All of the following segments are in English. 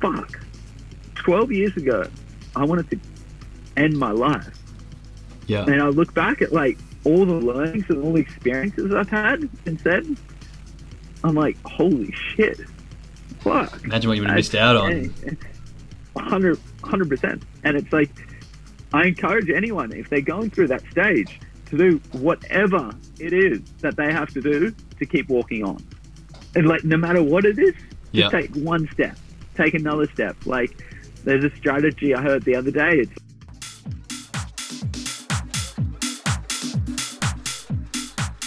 fuck, 12 years ago, I wanted to end my life. Yeah. And I look back at like all the learnings and all the experiences I've had and said, I'm like, holy shit. Fuck. Imagine what you would have missed out on. 100 100%. And it's like I encourage anyone if they're going through that stage to do whatever it is that they have to do to keep walking on. And like no matter what it is, Yeah. just take one step, take another step. Like there's a strategy I heard the other day. It's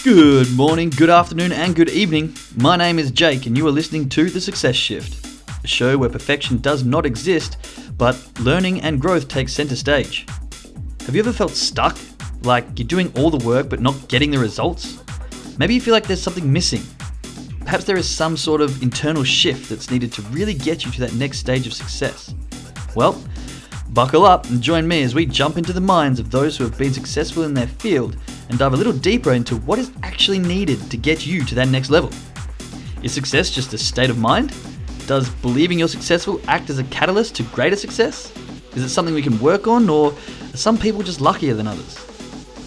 Good morning, good afternoon, and good evening. My name is Jake, and you are listening to The Success Shift, a show where perfection does not exist, but learning and growth take center stage. Have you ever felt stuck? Like you're doing all the work but not getting the results? Maybe you feel like there's something missing. Perhaps there is some sort of internal shift that's needed to really get you to that next stage of success. Well, buckle up and join me as we jump into the minds of those who have been successful in their field and dive a little deeper into what is actually needed to get you to that next level. Is success just a state of mind? Does believing you're successful act as a catalyst to greater success? Is it something we can work on, or are some people just luckier than others?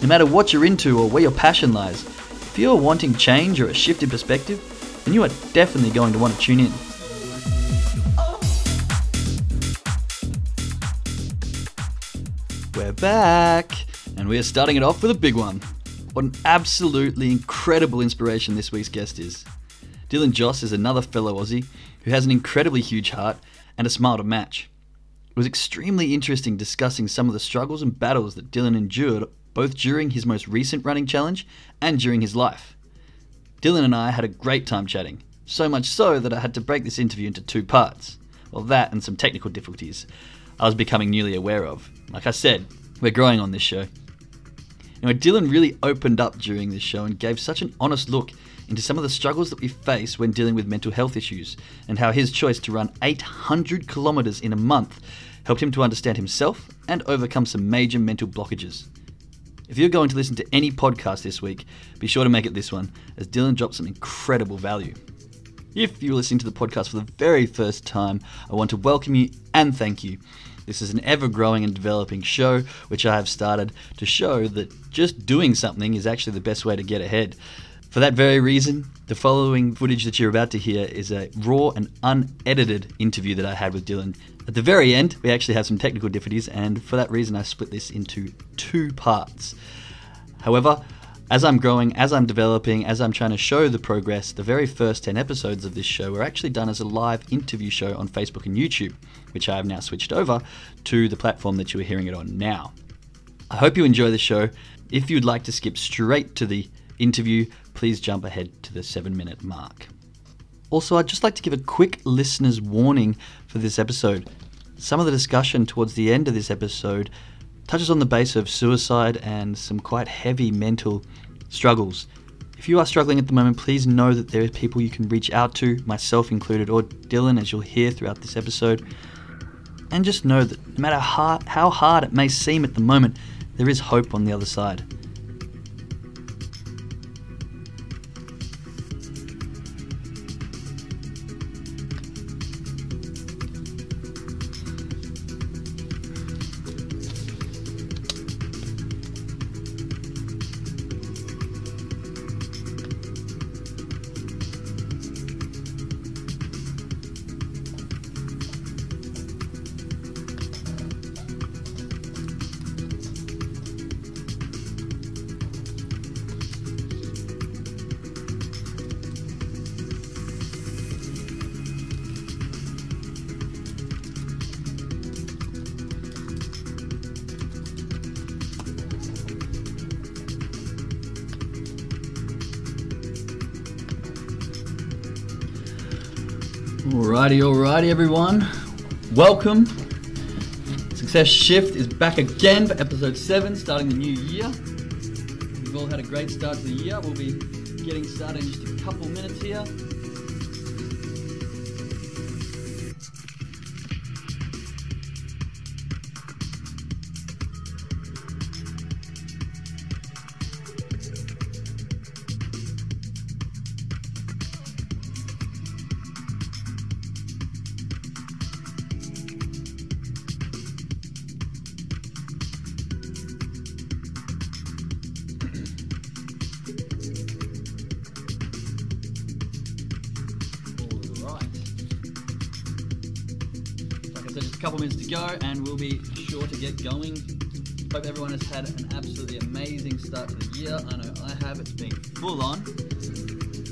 No matter what you're into or where your passion lies, if you're wanting change or a shift in perspective, then you are definitely going to want to tune in. We're back, and we are starting it off with a big one. What an absolutely incredible inspiration this week's guest is. Dylan Joss is another fellow Aussie who has an incredibly huge heart and a smile to match. It was extremely interesting discussing some of the struggles and battles that Dylan endured both during his most recent running challenge and during his life. Dylan and I had a great time chatting, so much so that I had to break this interview into two parts. Well, that and some technical difficulties I was becoming newly aware of. Like I said, we're growing on this show. Anyway, Dylan really opened up during this show and gave such an honest look into some of the struggles that we face when dealing with mental health issues, and how his choice to run 800 kilometers in a month helped him to understand himself and overcome some major mental blockages. If you're going to listen to any podcast this week, be sure to make it this one, as Dylan dropped some incredible value. If you're listening to the podcast for the very first time, I want to welcome you and thank you. This is an ever growing and developing show which I have started to show that just doing something is actually the best way to get ahead. For that very reason, the following footage that you're about to hear is a raw and unedited interview that I had with Dylan. At the very end, we actually have some technical difficulties, and for that reason, I split this into two parts. However, as I'm growing, as I'm developing, as I'm trying to show the progress, the very first 10 episodes of this show were actually done as a live interview show on Facebook and YouTube, which I have now switched over to the platform that you are hearing it on now. I hope you enjoy the show. If you'd like to skip straight to the interview, please jump ahead to the seven minute mark. Also, I'd just like to give a quick listener's warning for this episode. Some of the discussion towards the end of this episode touches on the base of suicide and some quite heavy mental struggles. If you are struggling at the moment, please know that there are people you can reach out to, myself included, or Dylan, as you'll hear throughout this episode. And just know that no matter how, hard it may seem at the moment, there is hope on the other side. Alrighty, alrighty, everyone. Welcome. Success Shift is back again for episode 7, starting the new year. We've all had a great start to the year. We'll be getting started in just a couple minutes here.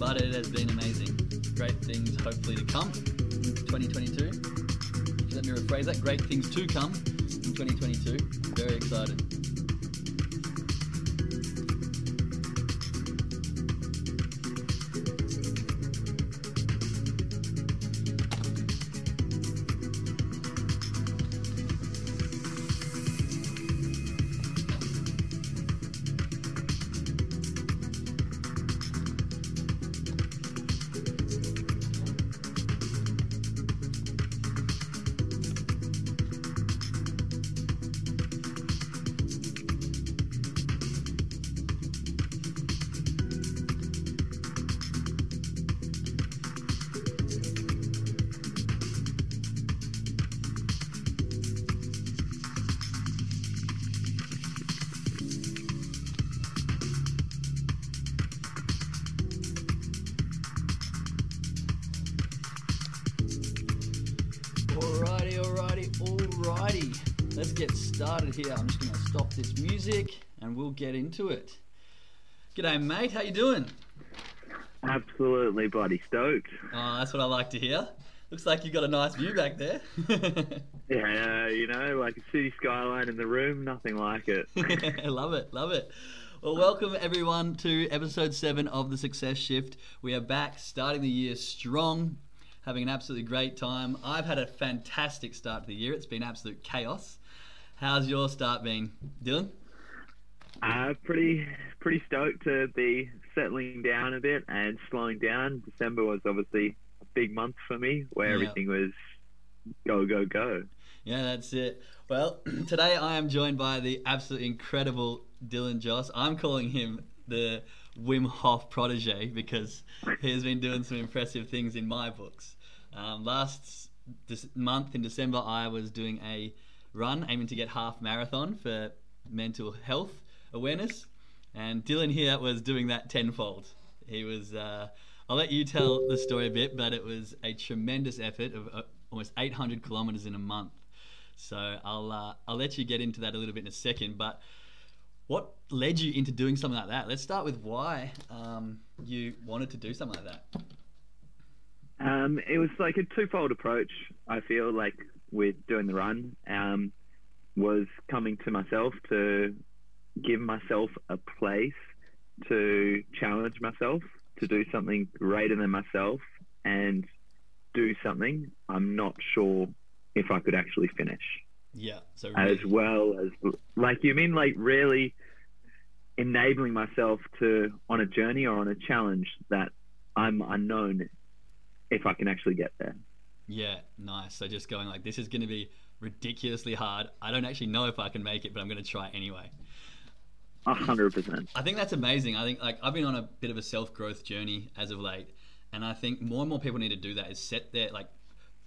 But it has been amazing. Great things hopefully to come in 2022. Let me rephrase that. Great things to come in 2022. Started here. I'm just going to stop this music and we'll get into it. G'day, mate. How you doing? Absolutely bloody stoked. Oh, that's what I like to hear. Looks like you've got a nice view back there. Yeah, you know, like a city skyline in the room, nothing like it. love it, love it. Well, welcome everyone to episode seven of the Success Shift. We are back, starting the year strong, having an absolutely great time. I've had a fantastic start to the year. It's been absolute chaos. How's your start been, Dylan? Uh, pretty, pretty stoked to be settling down a bit and slowing down. December was obviously a big month for me, where Yeah. everything was go, go, go. Yeah, that's it. Well, today I am joined by the absolutely incredible Dylan Joss. I'm calling him the Wim Hof protege because he has been doing some impressive things in my books. Um, last this month in December, I was doing a run aiming to get half marathon for mental health awareness, and Dylan here was doing that tenfold. He was. Uh, I'll let you tell the story a bit, but it was a tremendous effort of uh, almost 800 kilometers in a month. So I'll uh, I'll let you get into that a little bit in a second. But what led you into doing something like that? Let's start with why um, you wanted to do something like that. Um, it was like a twofold approach. I feel like with doing the run, um, was coming to myself to give myself a place to challenge myself to do something greater than myself and do something I'm not sure if I could actually finish. Yeah. So As well as like you mean like really enabling myself to on a journey or on a challenge that I'm unknown if I can actually get there. Yeah, nice. So just going like this is going to be ridiculously hard. I don't actually know if I can make it, but I'm going to try anyway. A hundred percent. I think that's amazing. I think like I've been on a bit of a self growth journey as of late, and I think more and more people need to do that. Is set their like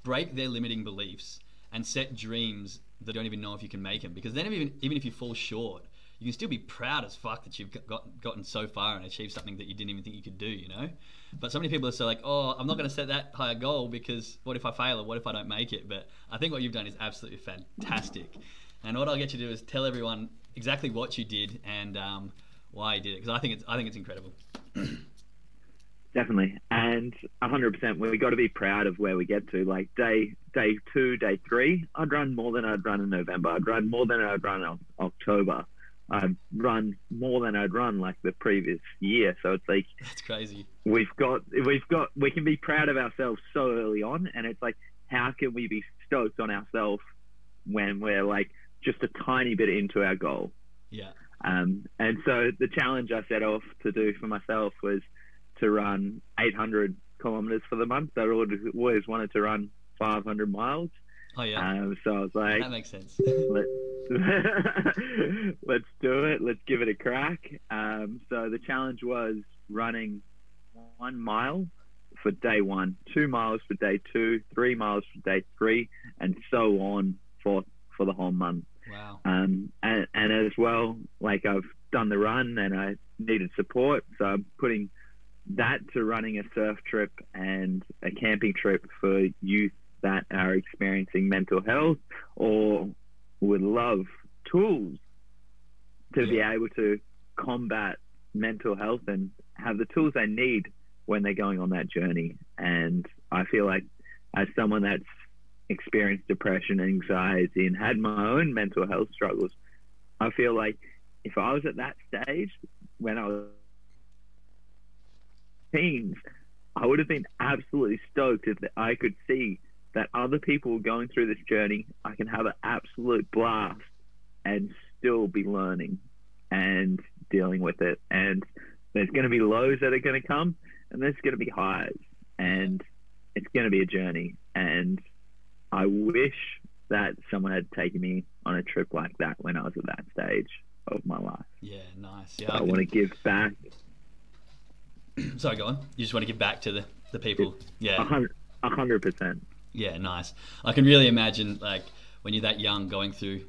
break their limiting beliefs and set dreams that don't even know if you can make them. Because then even even if you fall short, you can still be proud as fuck that you've got, gotten so far and achieved something that you didn't even think you could do. You know. But so many people are so like, oh, I'm not going to set that higher goal because what if I fail or what if I don't make it? But I think what you've done is absolutely fantastic. And what I'll get you to do is tell everyone exactly what you did and um, why you did it because I think it's I think it's incredible. Definitely. And hundred percent we got to be proud of where we get to. Like day day two, day three, I'd run more than I'd run in November. I'd run more than I'd run in October. I'd run more than I'd run like the previous year. So it's like That's crazy. we've got we've got we can be proud of ourselves so early on and it's like how can we be stoked on ourselves when we're like just a tiny bit into our goal Yeah. um, and so the challenge I set off to do for myself was to run 800 kilometers for the month I always wanted to run 500 miles Oh yeah. um, so I was like that makes sense. let's let's do it. Let's give it a crack. Um, so the challenge was running one mile for day one, two miles for day two, three miles for day three, and so on for for the whole month. Wow. Um, and, and as well, like I've done the run and I needed support, so I'm putting that to running a surf trip and a camping trip for youth that are experiencing mental health or would love tools to be able to combat mental health and have the tools they need when they're going on that journey. And I feel like as someone that's experienced depression, anxiety, and had my own mental health struggles, I feel like if I was at that stage when I was teens, I would have been absolutely stoked if I could see that other people going through this journey. I can have an absolute blast and still be learning and dealing with it. And there's going to be lows that are going to come, and there's going to be highs, and it's going to be a journey. And I wish that someone had taken me on a trip like that when I was at that stage of my life. Yeah, nice. Yeah, I, I want to give back. Sorry, go on. You just want to give back to the, the people. Yeah. A hundred percent. Yeah, nice. I can really imagine like when you're that young going through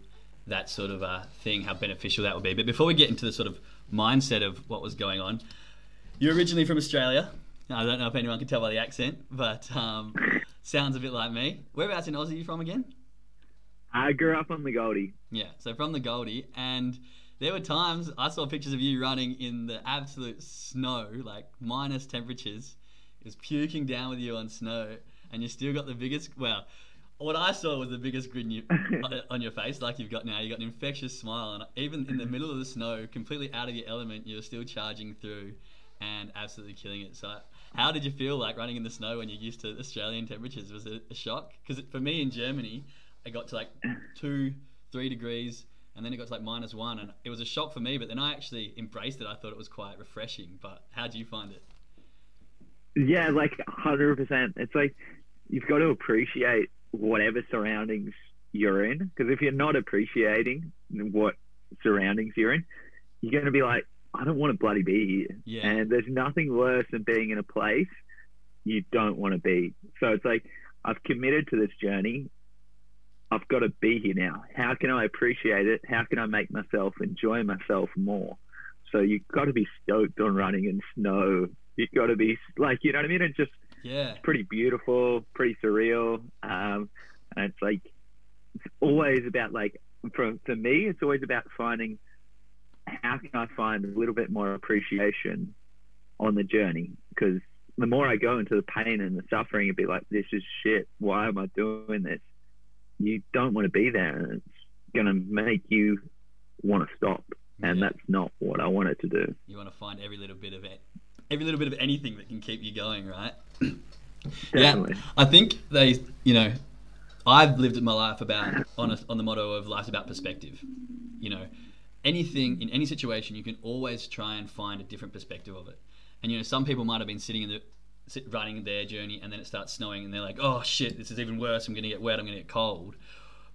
that sort of uh, thing, how beneficial that would be. But before we get into the sort of mindset of what was going on, you're originally from Australia. I don't know if anyone can tell by the accent, but um, sounds a bit like me. Whereabouts in Aussie are you from again? I grew up on the Goldie. Yeah, so from the Goldie, and there were times I saw pictures of you running in the absolute snow, like minus temperatures. It was puking down with you on snow, and you still got the biggest. Well, what I saw was the biggest grin you, uh, on your face, like you've got now. You got an infectious smile, and even in the mm-hmm. middle of the snow, completely out of your element, you're still charging through and absolutely killing it. So, how did you feel like running in the snow when you're used to Australian temperatures? Was it a shock? Because for me in Germany, I got to like two, three degrees, and then it got to like minus one, and it was a shock for me. But then I actually embraced it. I thought it was quite refreshing. But how do you find it? Yeah, like hundred percent. It's like you've got to appreciate whatever surroundings you're in, because if you're not appreciating what surroundings you're in, you're going to be like, I don't want to bloody be here. Yeah. And there's nothing worse than being in a place you don't want to be. So it's like I've committed to this journey. I've got to be here now. How can I appreciate it? How can I make myself enjoy myself more? So you've got to be stoked on running in snow. You've got to be like, you know what I mean? It's just yeah, it's pretty beautiful, pretty surreal. Um, and it's like it's always about like for for me, it's always about finding how can I find a little bit more appreciation on the journey because the more I go into the pain and the suffering, it'd be like, this is shit. Why am I doing this? You don't want to be there, and it's going to make you want to stop. And Yeah. that's not what I wanted to do. you want to find every little bit of it, every little bit of anything that can keep you going, right? Definitely. Yeah, I think they, you know, I've lived my life about on a, on the motto of life's about perspective. You know, anything in any situation, you can always try and find a different perspective of it. And you know, some people might have been sitting in the sit, running their journey, and then it starts snowing, and they're like, "Oh shit, this is even worse. I'm going to get wet. I'm going to get cold."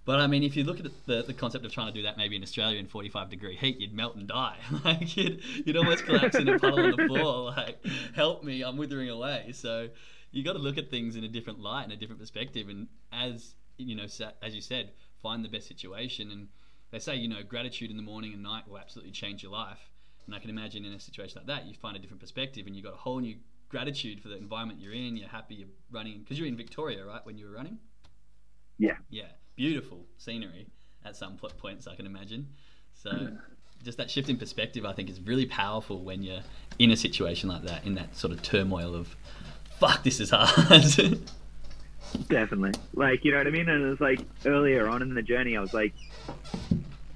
But I mean, if you look at the, the concept of trying to do that maybe in Australia in 45 degree heat, you'd melt and die. like you'd, you'd almost collapse in a puddle on the floor. Like, help me, I'm withering away. So you got to look at things in a different light and a different perspective. And as you know, as you said, find the best situation. And they say, you know, gratitude in the morning and night will absolutely change your life. And I can imagine in a situation like that, you find a different perspective and you got a whole new gratitude for the environment you're in. You're happy you're running because you're in Victoria, right? When you were running. Yeah. Yeah, beautiful scenery at some points, I can imagine. So, just that shift in perspective, I think, is really powerful when you're in a situation like that, in that sort of turmoil of, fuck, this is hard. Definitely. Like, you know what I mean? And it was like earlier on in the journey, I was like,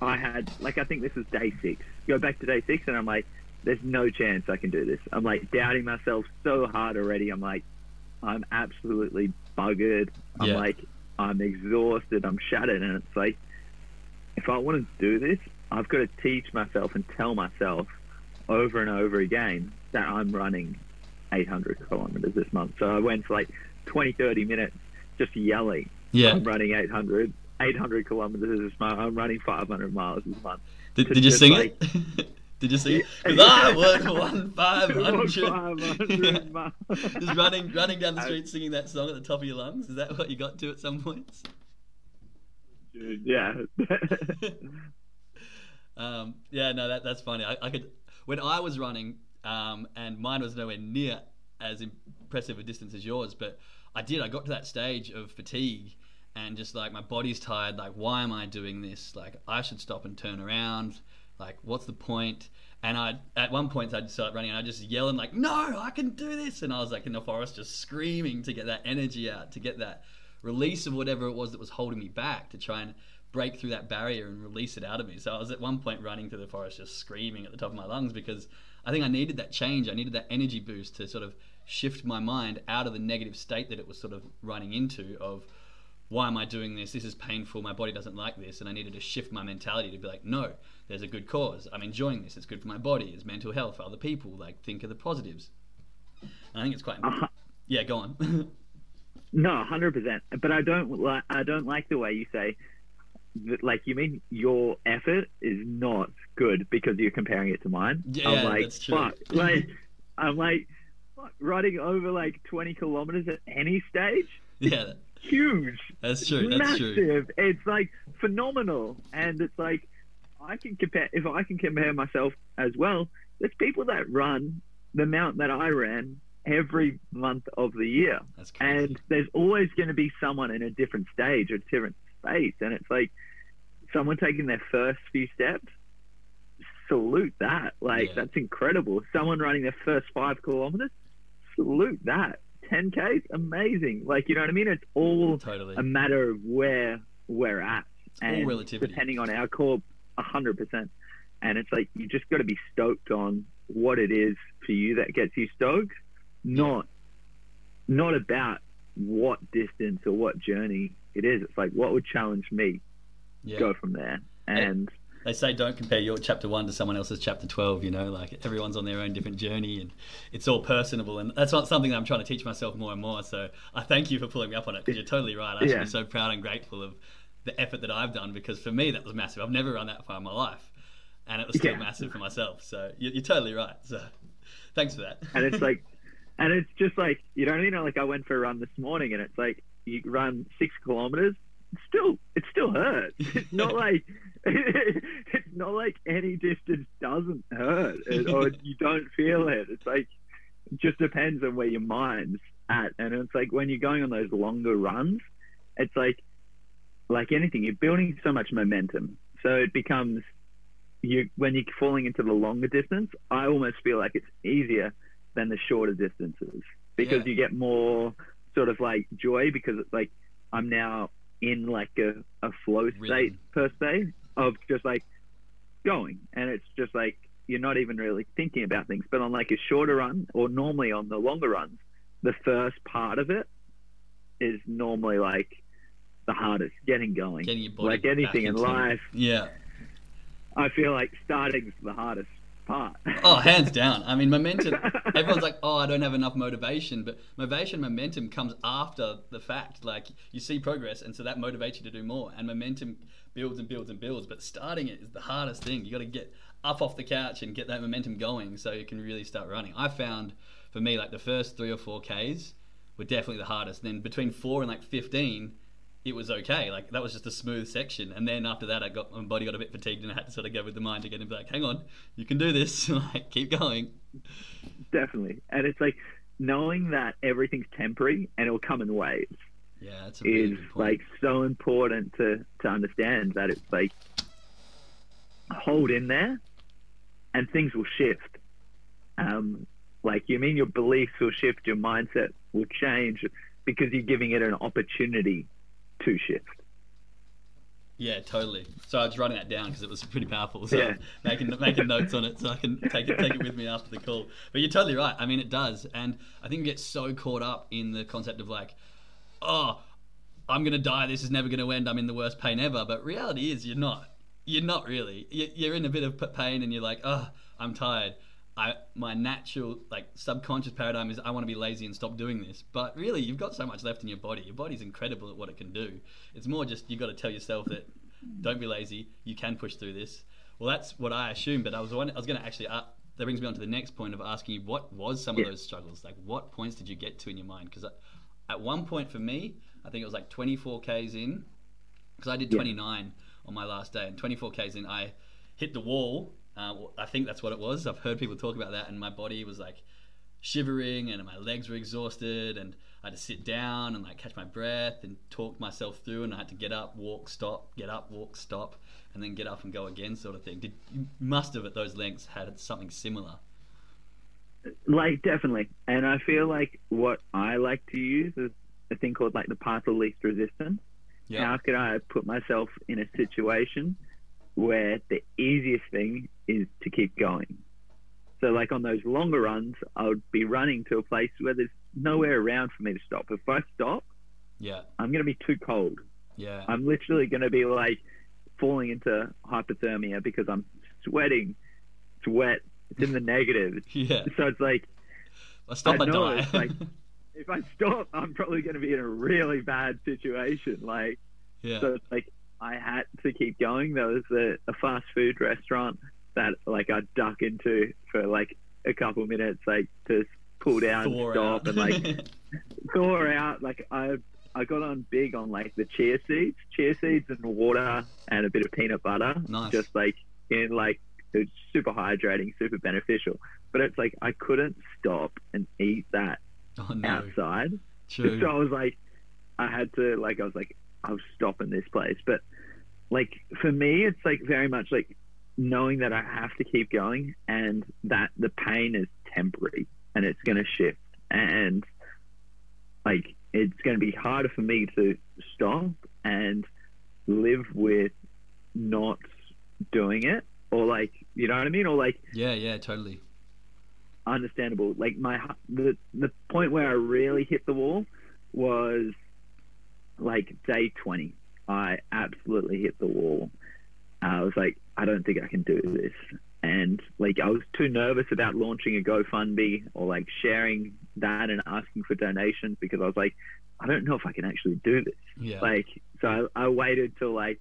I had, like, I think this was day six. Go back to day six, and I'm like, there's no chance I can do this. I'm like doubting myself so hard already. I'm like, I'm absolutely buggered. I'm Yeah. like, I'm exhausted. I'm shattered. And it's like, if I want to do this, I've got to teach myself and tell myself over and over again that I'm running 800 kilometers this month. So I went for like 20, 30 minutes just yelling. yeah. I'm running 800, 800 kilometers this month. I'm running 500 miles this month. Did, did you sing like- it? did you see? it? Yeah. 'Cause I would one five hundred. 500 miles. Just running, running down the street singing that song at the top of your lungs. Is that what you got to at some points? Dude, yeah. Um, yeah, no, that, that's funny. I, I could when I was running, um, and mine was nowhere near as impressive a distance as yours, but I did. I got to that stage of fatigue and just like my body's tired. Like, why am I doing this? Like, I should stop and turn around. Like, what's the point? And I, at one point, I'd start running and I'd just yelling like, "No, I can do this!" And I was like in the forest, just screaming to get that energy out, to get that release of whatever it was that was holding me back, to try and break through that barrier and release it out of me. So I was at one point running through the forest, just screaming at the top of my lungs because I think I needed that change. I needed that energy boost to sort of shift my mind out of the negative state that it was sort of running into of why am I doing this? This is painful. My body doesn't like this. And I needed to shift my mentality to be like, no, there's a good cause. I'm enjoying this. It's good for my body. It's mental health for other people. Like, think of the positives. And I think it's quite. Uh-huh. Yeah, go on. no, hundred percent. But I don't like. I don't like the way you say. That, like you mean your effort is not good because you're comparing it to mine. Yeah, I'm like, that's true. Fuck. Like, I'm like, fuck, running over like 20 kilometers at any stage. Yeah huge. That's true. That's massive. true. It's like phenomenal, and it's like I can compare. If I can compare myself as well, there's people that run the amount that I ran every month of the year, and there's always going to be someone in a different stage or different space, and it's like someone taking their first few steps. Salute that! Like Yeah. that's incredible. Someone running their first five kilometers. Salute that 10Ks, amazing. Like, you know what I mean? It's all totally. a matter of where we're at. And relativity. depending on our core, 100%. And it's like, you just got to be stoked on what it is for you that gets you stoked, not, not about what distance or what journey it is. It's like, what would challenge me? yeah. Go from there. And they say don't compare your chapter one to someone else's chapter 12 you know like everyone's on their own different journey and it's all personable and that's not something that i'm trying to teach myself more and more so i thank you for pulling me up on it because you're totally right i should Yeah. be so proud and grateful of the effort that i've done because for me that was massive i've never run that far in my life and it was still Yeah. massive for myself so you're, you're totally right so thanks for that and it's like, and it's just like you know, you know, like I went for a run this morning, and it's like you run six kilometers, still, it still hurts. It's not like, it's not like any distance doesn't hurt, or you don't feel it. It's like, it just depends on where your mind's at, and it's like when you're going on those longer runs, it's like, like anything, you're building so much momentum, so it becomes. You, when you're falling into the longer distance, I almost feel like it's easier than the shorter distances because Yeah. you get more sort of like joy because it's like I'm now in like a, a flow state per se of just like going. And it's just like you're not even really thinking about things. But on like a shorter run or normally on the longer runs the first part of it is normally like the hardest. Getting going. Getting like anything in life. Yeah. I feel like starting's the hardest part Oh, hands down. I mean, momentum. Everyone's like, "Oh, I don't have enough motivation," but motivation, momentum comes after the fact. Like you see progress, and so that motivates you to do more. And momentum builds and builds and builds. But starting it is the hardest thing. You got to get up off the couch and get that momentum going, so you can really start running. I found, for me, like the first three or four k's were definitely the hardest. Then between four and like fifteen, it was okay. Like that was just a smooth section, and then after that, I got my body got a bit fatigued, and I had to sort of go with the mind again and be like, "Hang on, you can do this. like keep going." definitely and it's like knowing that everything's temporary and it'll come in waves Yeah, that's a really is like so important to to understand that it's like hold in there and things will shift um like you mean your beliefs will shift your mindset will change because you're giving it an opportunity to shift yeah, totally. So I was writing that down because it was pretty powerful. So Yeah. making making notes on it so I can take it take it with me after the call. But you're totally right. I mean, it does, and I think we get so caught up in the concept of like, oh, I'm gonna die. This is never gonna end. I'm in the worst pain ever. But reality is, you're not. You're not really. You- You're in a bit of pain, and you're like, oh, I'm tired. I my natural like subconscious paradigm is I want to be lazy and stop doing this. But really, you've got so much left in your body. Your body's incredible at what it can do. It's more just you've got to tell yourself that don't be lazy. You can push through this. Well, that's what I assumed. But I was wondering- I was going to actually. Uh, that brings me on to the next point of asking you what was some of those struggles. Like, what points did you get to in your mind? Because at one point for me, I think it was like 24 k's in, because I did Yeah. 29 on my last day, and 24 k's in, I hit the wall. Uh, well, I think that's what it was. I've heard people talk about that, and my body was like shivering and my legs were exhausted and I had to sit down and like catch my breath and talk myself through and I had to get up, walk, stop, get up, walk, stop, and then get up and go again sort of thing. Did you must have at those lengths had something similar? Like definitely. And I feel like what I like to use is a thing called like the path of least resistance. Yeah. How could I put myself in a situation where the easiest thing is to keep going? So, like on those longer runs, I would be running to a place where there's nowhere around for me to stop. If I stop, Yeah. I'm going to be too cold. Yeah. I'm literally going to be like falling into hypothermia because I'm sweating. It's wet. It's in the negative. yeah. So it's like, I stop I know, die. like- if I stop, I'm probably going to be in a really bad situation. Like, yeah. so it's like I had to keep going. There was a, a fast food restaurant that like I'd duck into for like a couple minutes, like to pull down, Thaw stop, out. and like thaw out. Like I I got on big on like the chia seeds, chia seeds and water and a bit of peanut butter. Nice. Just like in like it's super hydrating, super beneficial. But it's like I couldn't stop and eat that oh no. outside. True. So I was like, I had to like I was like I was stopping this place, but like for me, it's like very much like knowing that I have to keep going and that the pain is temporary and it's going to shift and like it's going to be harder for me to stop and live with not doing it or like you know what I mean or like Yeah, yeah, totally. understandable. Like my the the point where I really hit the wall was like day twenty. I absolutely hit the wall. Uh, I was like, I don't think I can do this, and like I was too nervous about launching a GoFundMe or like sharing that and asking for donations because I was like, I don't know if I can actually do this. Yeah. Like, so I, I waited till like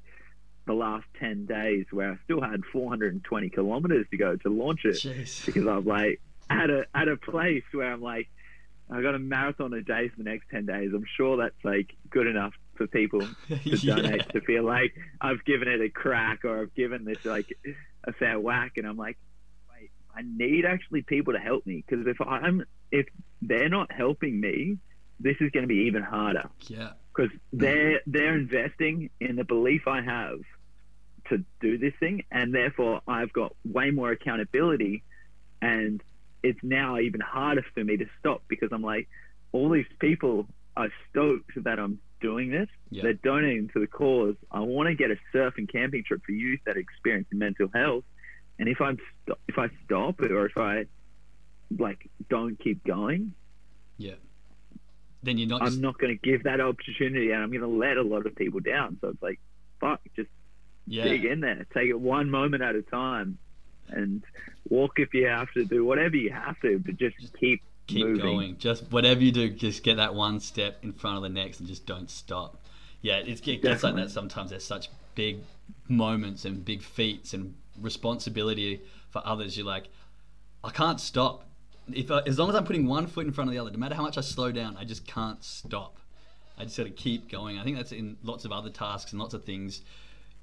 the last 10 days where I still had 420 kilometers to go to launch it Jeez. because I was like at a, at a place where I'm like, I got a marathon a day for the next 10 days. I'm sure that's like good enough for people to Yeah. donate to feel like I've given it a crack or I've given this like a fair whack. And I'm like, wait, I need actually people to help me because if I'm, if they're not helping me, this is going to be even harder Yeah. because they're they're investing in the belief I have to do this thing, and therefore I've got way more accountability, and it's now even harder for me to stop because I'm like, all these people are stoked that I'm doing this. Yeah. They're donating to the cause. I want to get a surf and camping trip for youth that experience mental health, and if I'm st- if I stop it or if I like don't keep going, Yeah. Then you're not I'm not going to give that opportunity, and I'm going to let a lot of people down. So it's like, fuck, just yeah. dig in there, take it one moment at a time, and walk if you have to, do whatever you have to, but just keep keep moving. going. Just whatever you do, just get that one step in front of the next and just don't stop. Yeah, it's it gets like that sometimes. There's such big moments and big feats and responsibility for others. You're like, I can't stop. If I, as long as I'm putting one foot in front of the other, no matter how much I slow down, I just can't stop. I just got to keep going. I think that's in lots of other tasks and lots of things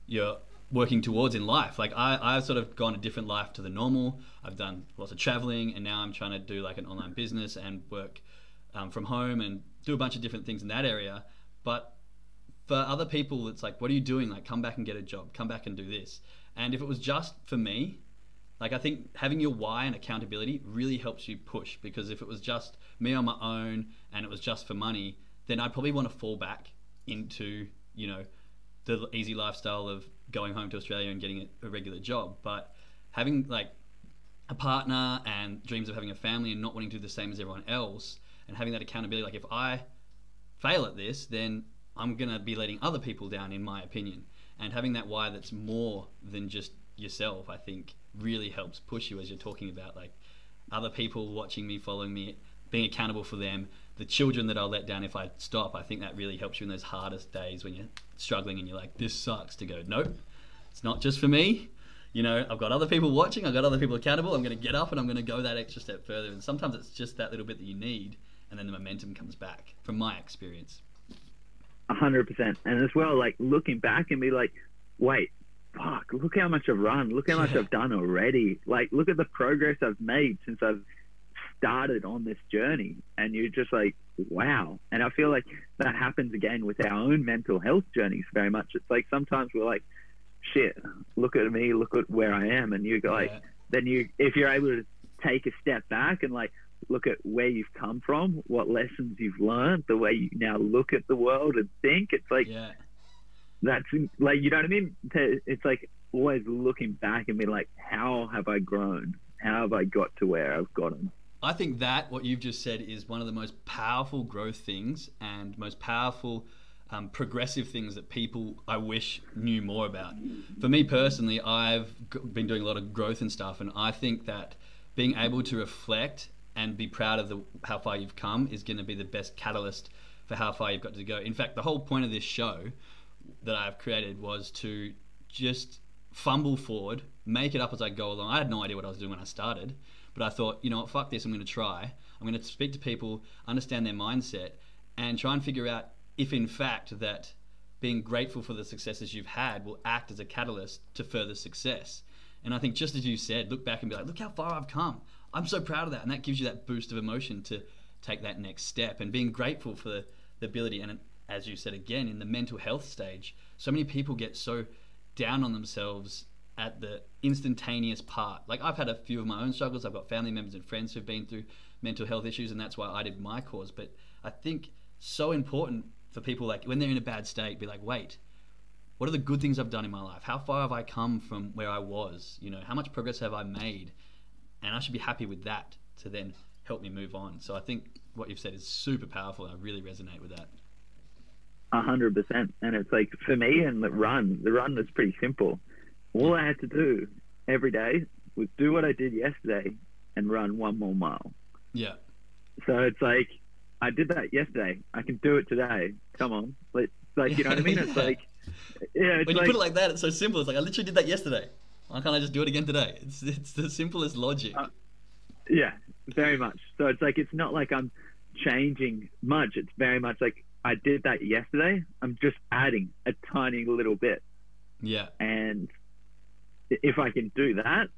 you're working towards in life. Like I, I've sort of gone a different life to the normal. I've done lots of traveling, and now I'm trying to do like an online business and work um, from home and do a bunch of different things in that area. But for other people, it's like, what are you doing? Like, come back and get a job. Come back and do this. And if it was just for me, like I think having your why and accountability really helps you push because if it was just me on my own and it was just for money, then I'd probably want to fall back into, you know, the easy lifestyle of going home to Australia and getting a, regular job. But having like a partner and dreams of having a family and not wanting to do the same as everyone else and having that accountability, like if I fail at this, then I'm gonna be letting other people down, in my opinion. And having that why that's more than just yourself, I think, really helps push you as you're talking about like other people watching me, following me, being accountable for them, the children that I'll let down if I stop. I think that really helps you in those hardest days when you're struggling and you're like, this sucks. To go, nope, it's not just for me. You know, I've got other people watching, I've got other people accountable. I'm going to get up and I'm going to go that extra step further. And sometimes it's just that little bit that you need, and then the momentum comes back, from my experience. A hundred percent. And as well, like looking back and be like, wait, fuck, look how much I've run. Look how much Yeah. I've done already. Like, look at the progress I've made since I've started on this journey and you're just like, wow. And I feel like that happens again with our own mental health journeys very much. It's like sometimes we're like, shit, look at me, look at where I am. And you go like, Yeah. then you, if you're able to take a step back and like look at where you've come from, what lessons you've learned, the way you now look at the world and think, it's like, Yeah. that's like, you know what I mean? It's like always looking back and be like, how have I grown? How have I got to where I've gotten? I think that what you've just said is one of the most powerful growth things and most powerful um, progressive things that people I wish knew more about. For me personally, I've been doing a lot of growth and stuff, and I think that being able to reflect and be proud of the how far you've come is going to be the best catalyst for how far you've got to go. In fact, the whole point of this show that I've created was to just fumble forward, make it up as I go along. I had no idea what I was doing when I started, but I thought, you know what, fuck this, I'm going to try. I'm going to speak to people, understand their mindset, and try and figure out if, in fact, that being grateful for the successes you've had will act as a catalyst to further success. And I think, just as you said, look back and be like, look how far I've come. I'm so proud of that. And that gives you that boost of emotion to take that next step and being grateful for the, the ability. And as you said again, in the mental health stage, so many people get so down on themselves at the instantaneous part. Like I've had a few of my own struggles. I've got family members and friends who've been through mental health issues, and that's why I did my course. But I think so important for people like when they're in a bad state, be like, wait, what are the good things I've done in my life? How far have I come from where I was? You know, how much progress have I made? And I should be happy with that to then help me move on. So I think what you've said is super powerful, and I really resonate with that. A hundred percent. And it's like for me and the run, the run was pretty simple. All I had to do every day was do what I did yesterday and run one more mile. Yeah, So it's like I did that yesterday. I can do it today. Come on, like, like you know what I mean? It's Yeah. like, yeah, it's when you like, put it like that, it's so simple. It's like I literally did that yesterday. Why can't I just do it again today? It's it's the simplest logic. Uh, yeah, very much. So it's like it's not like I'm changing much. It's very much like I did that yesterday. I'm just adding a tiny little bit. yeah, and if I can do that,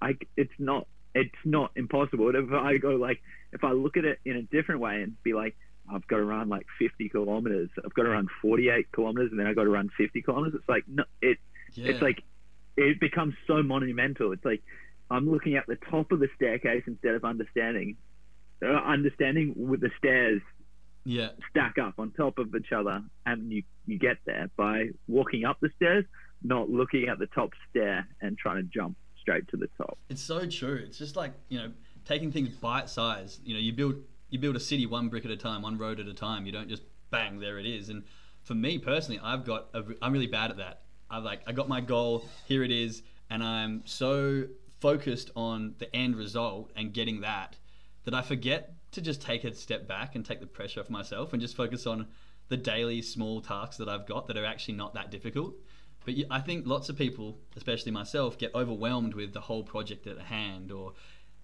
I it's not it's not impossible. If I go like if I look at it in a different way and be like, I've got to run like 50 kilometers, I've got to run 48 kilometers, and then I got to run 50 kilometers. It's like no, it yeah. it's like it becomes so monumental. It's like I'm looking at the top of the staircase instead of understanding. Uh, understanding with the stairs yeah, stack up on top of each other and you, you get there by walking up the stairs, not looking at the top stair and trying to jump straight to the top. it's so true. It's just like you know taking things bite size. You know, you build you build a city one brick at a time, one road at a time. You don't just bang there it is. And for me personally, I've got I'm really bad at that. I like I got my goal, here it is, and I'm so focused on the end result and getting that that I forget to just take a step back and take the pressure off myself and just focus on the daily small tasks that I've got that are actually not that difficult. But I think lots of people, especially myself, get overwhelmed with the whole project at hand or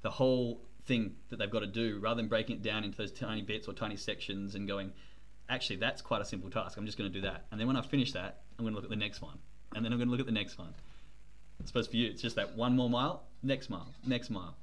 the whole thing that they've got to do rather than breaking it down into those tiny bits or tiny sections and going, actually, that's quite a simple task. I'm just going to do that. And then when I finish that, I'm going to look at the next one. And then I'm going to look at the next one. I suppose for you, it's just that one more mile, next mile, next mile.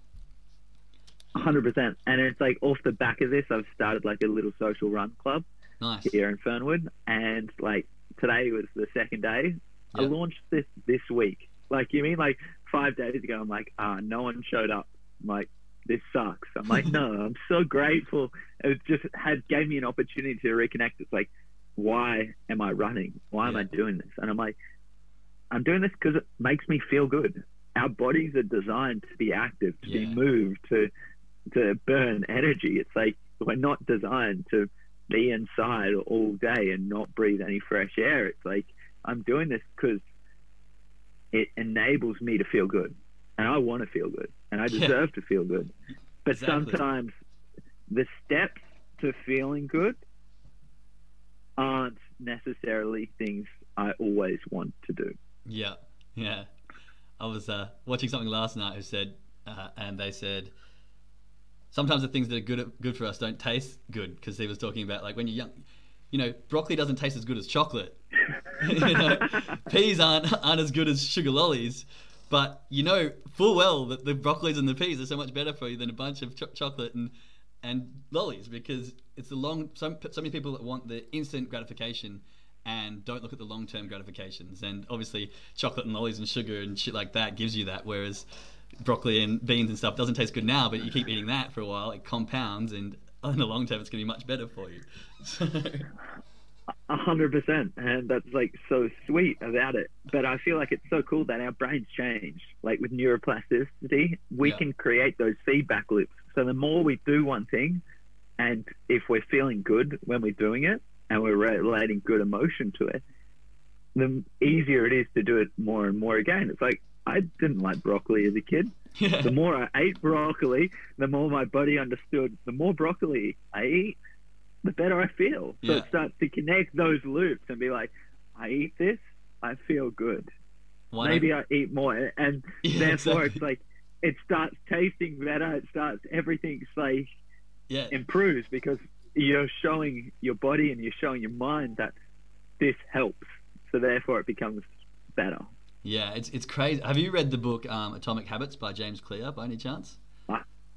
100%. And it's like off the back of this, I've started like a little social run club Nice. here in Fernwood. And like today was the second day. I launched this this week. Like, you mean like five days ago, I'm like, ah, no one showed up. I'm like, this sucks. I'm like, no, I'm so grateful. It just had gave me an opportunity to reconnect. It's like, why am I running? Why am I doing this? And I'm like, I'm doing this because it makes me feel good. Our bodies are designed to be active, to be moved, to to burn energy. It's like we're not designed to be inside all day and not breathe any fresh air. It's like I'm doing this because it enables me to feel good, and I want to feel good, and I Yeah. deserve to feel good. But Exactly. sometimes the steps to feeling good aren't necessarily things I always want to do. Yeah, yeah. I was uh, watching something last night who said, uh, and they said, sometimes the things that are good good for us don't taste good because he was talking about like when you're young, you know, broccoli doesn't taste as good as chocolate. You know, peas aren't aren't as good as sugar lollies, but you know full well that the broccolis and the peas are so much better for you than a bunch of ch- chocolate and and lollies because it's the long. So, so many people that want the instant gratification and don't look at the long-term gratifications. And obviously, chocolate and lollies and sugar and shit like that gives you that, whereas broccoli and beans and stuff doesn't taste good now, but you keep eating that for a while, it compounds, and in the long term, it's going to be much better for you. A hundred percent, and that's like so sweet about it. But I feel like it's so cool that our brains change. Like with neuroplasticity, we Yeah. can create those feedback loops. So the more we do one thing, and if we're feeling good when we're doing it, and we're relating good emotion to it, the easier it is to do it more and more again. It's like I didn't like broccoli as a kid. yeah. The more I ate broccoli, the more my body understood. The more broccoli I eat, the better I feel. So Yeah. it starts to connect those loops and be like, I eat this, I feel good. Why Maybe I eat more, and Yeah, therefore exactly. it's like it starts tasting better. It starts everything's like yeah. improves because you're showing your body and you're showing your mind that this helps. So therefore, it becomes better. Yeah, it's it's crazy. Have you read the book um, Atomic Habits by James Clear by any chance?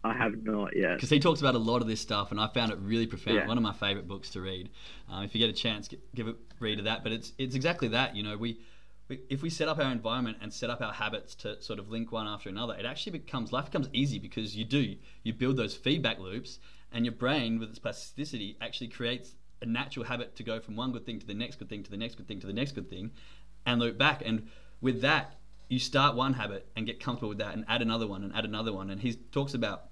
I, have not yet. Because he talks about a lot of this stuff, and I found it really profound. Yeah. One of my favorite books to read. Um, if you get a chance, give a read of that. But it's it's exactly that. You know, we, we if we set up our environment and set up our habits to sort of link one after another, it actually becomes life becomes easy because you do you build those feedback loops, and your brain with its plasticity actually creates a natural habit to go from one good thing to the next good thing to the next good thing to the next good thing, and loop back. And with that, you start one habit and get comfortable with that, and add another one and add another one. And he talks about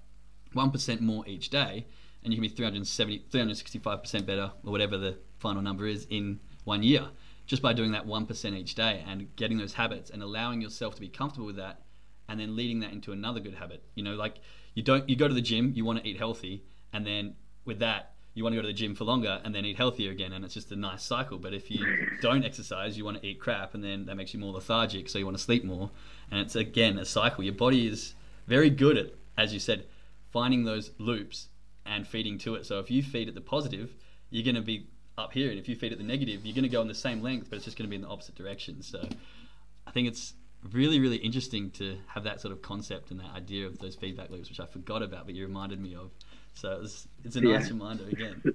1% more each day, and you can be 370, 365% better, or whatever the final number is, in one year, just by doing that 1% each day and getting those habits and allowing yourself to be comfortable with that, and then leading that into another good habit. You know, like you don't, you go to the gym, you want to eat healthy, and then with that, you want to go to the gym for longer and then eat healthier again, and it's just a nice cycle. But if you don't exercise, you want to eat crap, and then that makes you more lethargic, so you want to sleep more, and it's again a cycle. Your body is very good at, as you said, finding those loops and feeding to it. So if you feed at the positive, you're going to be up here, and if you feed at the negative, you're going to go in the same length, but it's just going to be in the opposite direction. So I think it's really, really interesting to have that sort of concept and that idea of those feedback loops, which I forgot about, but you reminded me of. So it was, it's a nice Yeah. reminder again.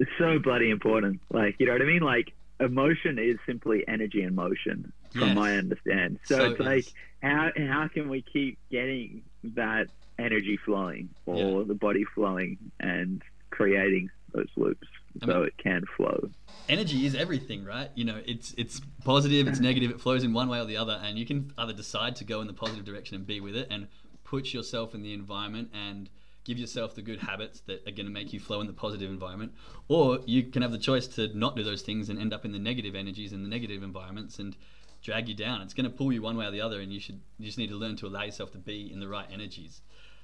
It's so bloody important. Like, you know what I mean? Like, emotion is simply energy and motion, from Yes. my understand. So, So it's it like, how how can we keep getting that energy flowing or Yeah. the body flowing and creating those loops I so it can flow? energy is everything, right? You know, it's it's positive, it's negative, it flows in one way or the other, and you can either decide to go in the positive direction and be with it, and put yourself in the environment and give yourself the good habits that are going to make you flow in the positive environment, or you can have the choice to not do those things and end up in the negative energies and the negative environments and drag you down. It's going to pull you one way or the other, and you should you just need to learn to allow yourself to be in the right energies.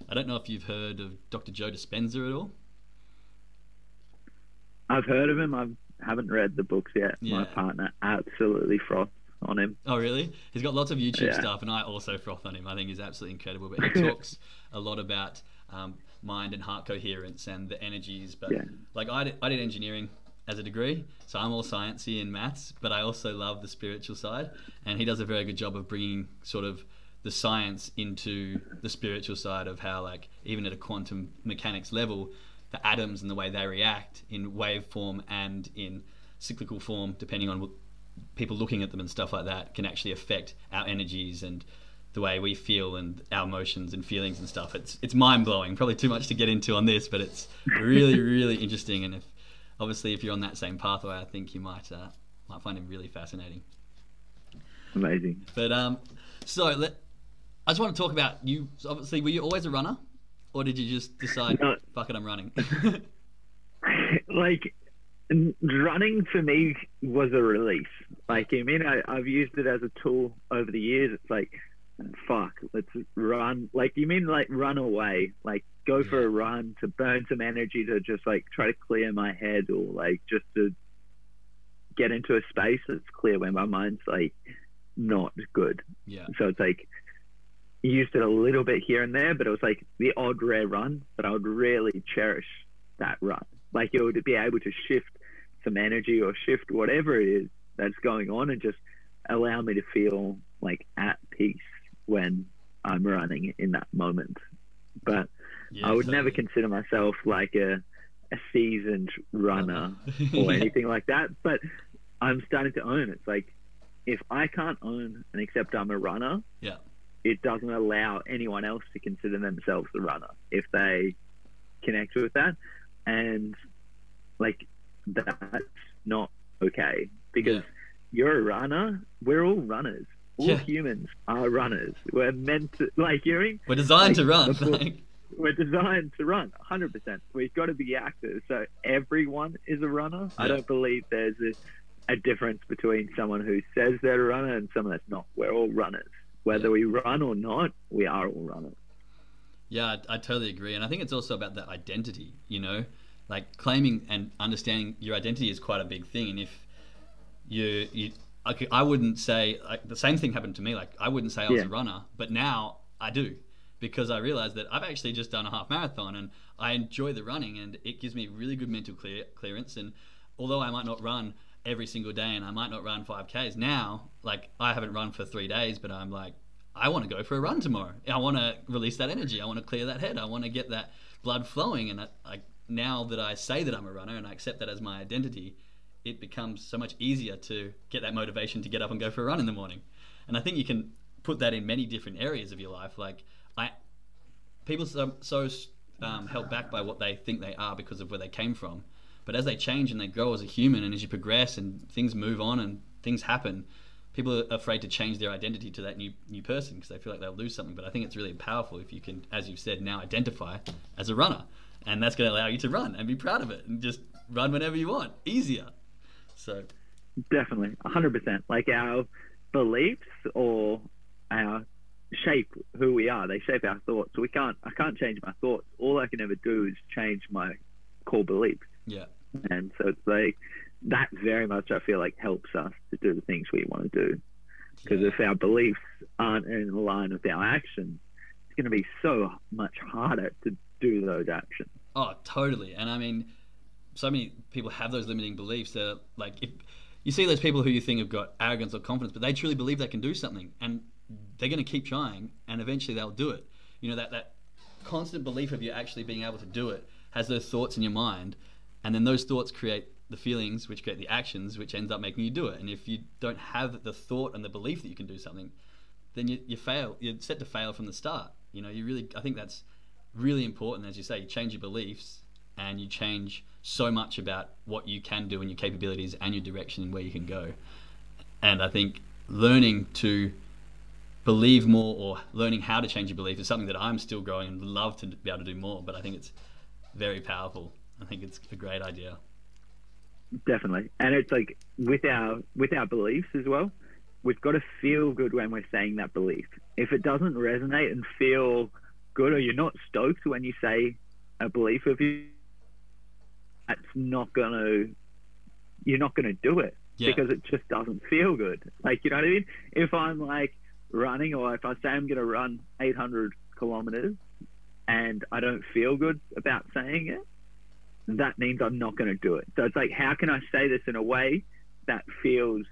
I don't know if you've heard of Dr. Joe Dispenza at all. I've heard of him. I haven't read the books yet. My partner absolutely froths on him. Oh, really? He's got lots of YouTube Yeah. stuff, and I also froth on him. I think he's absolutely incredible. But he talks a lot about um, mind and heart coherence and the energies. But Yeah. like I did, I did engineering as a degree, so I'm all sciencey and maths. But I also love the spiritual side, and he does a very good job of bringing sort of the science into the spiritual side of how, like, even at a quantum mechanics level, the atoms and the way they react in wave form and in cyclical form, depending on what people looking at them and stuff like that can actually affect our energies and the way we feel and our emotions and feelings and stuff. It's it's mind blowing. Probably too much to get into on this, but it's really really interesting. And if obviously if you're on that same pathway, I think you might uh, might find him really fascinating. Amazing. But um, so let I just want to talk about you. Obviously, were you always a runner, or did you just decide, No. fuck it, I'm running? like running for me was a release. Like I mean, I, I've used it as a tool over the years. It's like, fuck, let's run. Like you mean like run away, like go for a run to burn some energy to just like try to clear my head or like just to get into a space that's clear when my mind's like not good. yeah, So it's like used it a little bit here and there, but it was like the odd rare run. But I would really cherish that run. Like it would be able to shift some energy or shift whatever it is that's going on, and just allow me to feel like at peace when I'm running in that moment. But Yeah, I would never consider myself like a a seasoned runner uh-huh. or anything like that. But I'm starting to own it's like if I can't own and accept I'm a runner, Yeah. It doesn't allow anyone else to consider themselves a runner if they connect with that. And like that's not okay because Yeah. you're a runner. We're all runners. All Yeah. humans are runners. We're meant to like you know what I mean? We're designed to run. before- like- we're designed to run 100% we've got to be active so everyone is a runner i don't believe there's a, a difference between someone who says they're a runner and someone that's not we're all runners whether we run or not we are all runners Yeah, I, I totally agree, and I think it's also about that identity. You know, like claiming and understanding your identity is quite a big thing. And if you, you, I, could- I wouldn't say like the same thing happened to me. Like I wouldn't say I was Yeah. a runner, but now I do because I realized that I've actually just done a half marathon and I enjoy the running and it gives me really good mental clear, clearance. And although I might not run every single day and I might not run 5Ks now, like I haven't run for three days, but I'm like, I want to go for a run tomorrow. I want to release that energy. I want to clear that head. I want to get that blood flowing. And I, now that I say that I'm a runner and I accept that as my identity, it becomes so much easier to get that motivation to get up and go for a run in the morning. And I think you can put that in many different areas of your life. Like I, people so, so um, held back by what they think they are because of where they came from. But as they change and they grow as a human, and as you progress and things move on and things happen, people are afraid to change their identity to that new new person because they feel like they'll lose something. But I think it's really powerful if you can, as you've said, now identify as a runner, and that's going to allow you to run and be proud of it and just run whenever you want, easier. So. Definitely. 100% like our beliefs or our shape who we are they shape our thoughts. We can't i can't change my thoughts. All i can ever do is change my core beliefs. Yeah, And so it's like that very much I feel like helps us to do the things we want to do. Because if our beliefs aren't in line with our actions, it's going to be so much harder to do those actions. Oh, totally. And I mean, so many people have those limiting beliefs. That like if you see those people who you think have got arrogance or confidence, but they truly believe they can do something, and they're going to keep trying, and eventually they'll do it. You know that that constant belief of you actually being able to do it has those thoughts in your mind, and then those thoughts create the feelings, which create the actions, which ends up making you do it. And if you don't have the thought and the belief that you can do something, then you, you fail. You're set to fail from the start. You know, you really. I think that's really important, as you say. You change your beliefs, and you change so much about what you can do and your capabilities and your direction and where you can go. And I think learning to believe more or learning how to change your belief is something that I'm still growing and love to be able to do more. But I think it's very powerful. I think it's a great idea. Definitely. And it's like with our with our beliefs as well, we've got to feel good when we're saying that belief. If it doesn't resonate and feel good or you're not stoked when you say a belief of you, that's not gonna you're not gonna do it. Yeah. because it just doesn't feel good. Like, you know what I mean? If I'm like running or if I say I'm going to run 800 kilometers and I don't feel good about saying it, that means I'm not going to do it. So it's like, how can I say this in a way that feels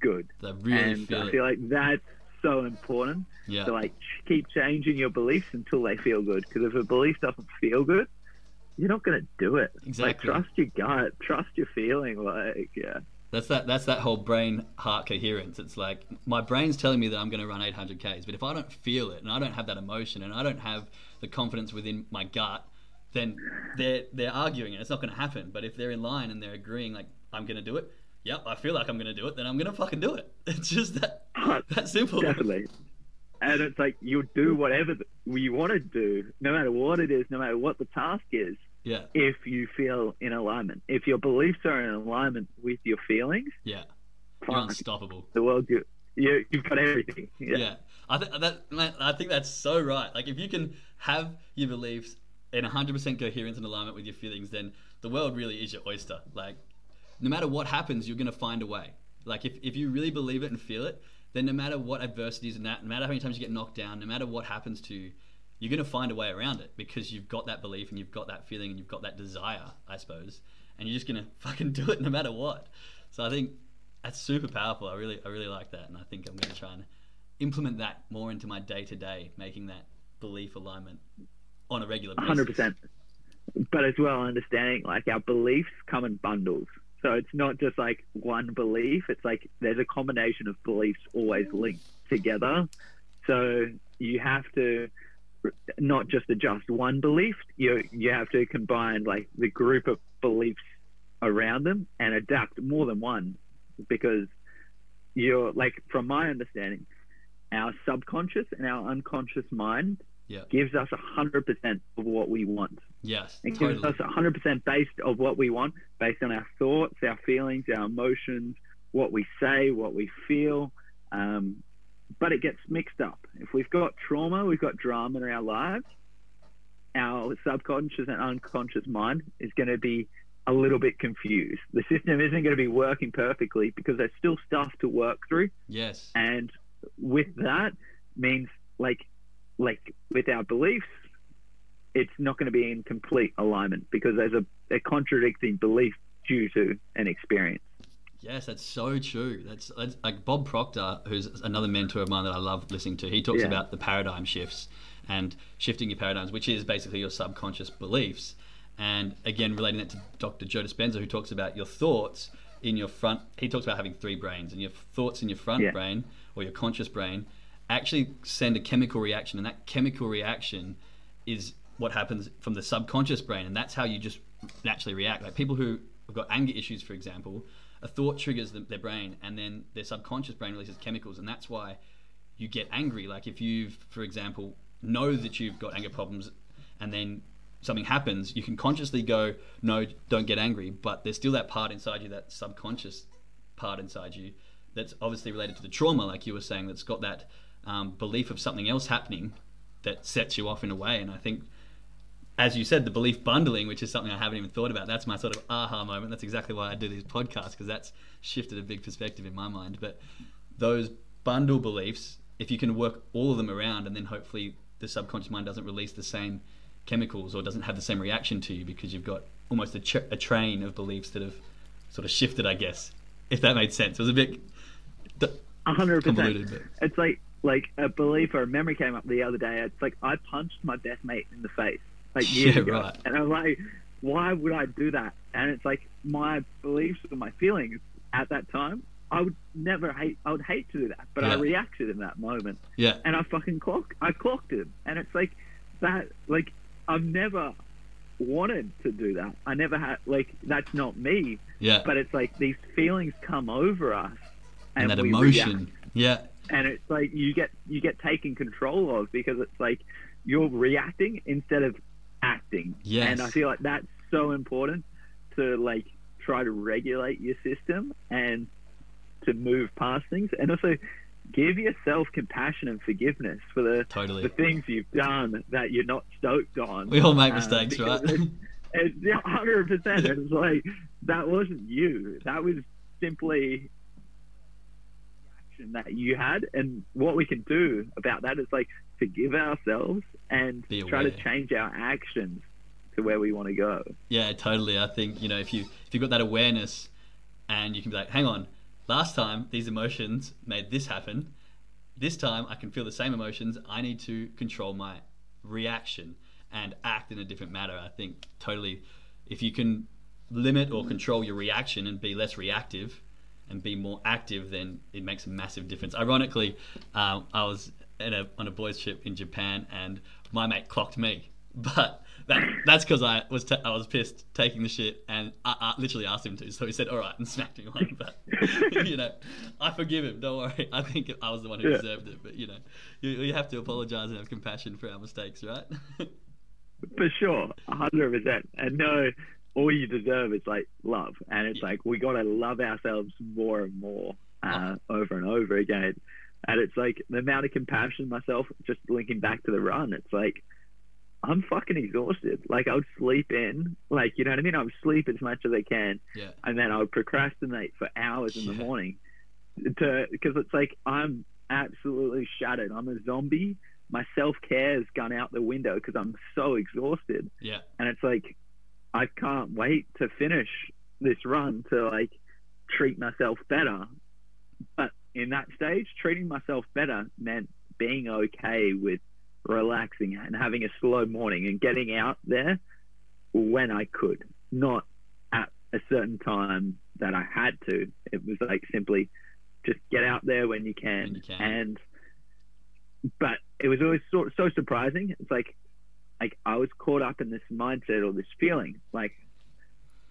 good? I really and feel I feel like that's so important yeah. to like keep changing your beliefs until they feel good. Because if a belief doesn't feel good, you're not going to do it. Exactly. Like, trust your gut, trust your feeling. Like, yeah. That's that. That's that whole brain heart coherence. It's like my brain's telling me that I'm going to run 800 k's, but if I don't feel it and I don't have that emotion and I don't have the confidence within my gut, then they're they're arguing and it's not going to happen. But if they're in line and they're agreeing, like I'm going to do it. Yep, I feel like I'm going to do it. Then I'm going to fucking do it. It's just that that simple. Definitely. And it's like you'll do whatever you want to do, no matter what it is, no matter what the task is, Yeah, if you feel in alignment. If your beliefs are in alignment with your feelings, yeah. You're unstoppable. the world, you, you, you've got everything. Yeah, Yeah. I think that man, I think that's so right. Like if you can have your beliefs in 100% coherence and alignment with your feelings, then the world really is your oyster. Like no matter what happens, you're gonna find a way. Like if, if you really believe it and feel it, then no matter what adversities and that, no matter how many times you get knocked down, no matter what happens to you, you're gonna find a way around it because you've got that belief and you've got that feeling and you've got that desire, I suppose, and you're just gonna fucking do it no matter what. So I think that's super powerful. I really I really like that, and I think I'm gonna try and implement that more into my day to day, making that belief alignment on a regular basis. hundred percent. But as well, understanding like our beliefs come in bundles. So it's not just like one belief. It's like there's a combination of beliefs always linked together. So you have to not just adjust one belief. You you have to combine like the group of beliefs around them and adapt more than one because you're like from my understanding, our subconscious and our unconscious mind Yeah. gives us hundred percent of what we want. Yes. It gives Totally. us 100% based of what we want, based on our thoughts, our feelings, our emotions, what we say, what we feel. Um, but it gets mixed up. If we've got trauma, we've got drama in our lives, our subconscious and unconscious mind is going to be a little bit confused. The system isn't going to be working perfectly because there's still stuff to work through Yes. and with that means like like with our beliefs it's not going to be in complete alignment because there's a, a contradicting belief due to an experience Yes, that's so true. That's, that's like Bob Proctor, who's another mentor of mine that I love listening to. He talks Yeah. about the paradigm shifts and shifting your paradigms, which is basically your subconscious beliefs. And again, relating that to Dr. Joe Dispenza, who talks about your thoughts in your front. He talks about having three brains, and your thoughts in your front Yeah. brain or your conscious brain actually send a chemical reaction, and that chemical reaction is what happens from the subconscious brain, and that's how you just naturally react. Like people who have got anger issues, for example, a thought triggers the, their brain, and then their subconscious brain releases chemicals, and that's why you get angry. Like if you, for example, know that you've got anger problems, and then something happens, you can consciously go, "No, don't get angry," but there's still that part inside you, that subconscious part inside you, that's obviously related to the trauma, like you were saying, that's got that um, belief of something else happening that sets you off in a way. And I think, as you said, the belief bundling, which is something I haven't even thought about, that's my sort of aha moment. That's exactly why I do these podcasts because that's shifted a big perspective in my mind. But those bundle beliefs, if you can work all of them around, and then hopefully the subconscious mind doesn't release the same chemicals or doesn't have the same reaction to you because you've got almost a, ch- a train of beliefs that have sort of shifted, I guess, if that made sense. It was a bit d- A hundred convoluted, percent. but It's like like a belief or a memory came up the other day. It's like I punched my best mate in the face like years Yeah, ago, right. and I'm like, why would I do that? And it's like my beliefs and my feelings at that time. I would never hate. I would hate to do that, but I reacted in that moment, yeah, and I fucking clock. I clocked him, and it's like that. Like I've never wanted to do that. I never had like that's not me. yeah, But it's like these feelings come over us, and, that we emotion, react. yeah, and it's like you get you get taken control of because it's like you're reacting instead of acting. Yes. And I feel like that's so important to like try to regulate your system and to move past things, and also give yourself compassion and forgiveness for the totally. the things you've done that you're not stoked on. We all make Uh, mistakes, right? It's, it's hundred percent. It's like that wasn't you. That was simply action that you had, and what we can do about that is like forgive ourselves and try to change our actions to where we want to go. Yeah, totally. I think you know if you if you've got that awareness, and you can be like, hang on, last time these emotions made this happen. This time I can feel the same emotions. I need to control my reaction and act in a different manner. I think totally, if you can limit or control your reaction and be less reactive and be more active, then it makes a massive difference. Ironically, um, I was at a, on a boys' trip in Japan, and my mate clocked me, but that that's because I was ta- I was pissed taking the shit, and I, I literally asked him to, so he said all right and smacked me on. But you know, I forgive him. Don't worry. I think I was the one who Yeah. deserved it, but you know, you, you have to apologize and have compassion for our mistakes, right? For sure, hundred percent. And no, all you deserve is like love, and it's like we gotta love ourselves more and more, uh, over and over again. And it's like the amount of compassion myself, just linking back to the run. It's like I'm fucking exhausted. Like I would sleep in, like you know what I mean. I would sleep as much as I can, yeah, and then I would procrastinate for hours in the morning to because it's like I'm absolutely shattered. I'm a zombie. My self care has gone out the window because I'm so exhausted, yeah, and it's like I can't wait to finish this run to like treat myself better. But in that stage, treating myself better meant being okay with relaxing and having a slow morning and getting out there when I could, not at a certain time that I had to. It was like simply just get out there when you can. When you can. And but it was always so, so surprising. It's like like I was caught up in this mindset or this feeling like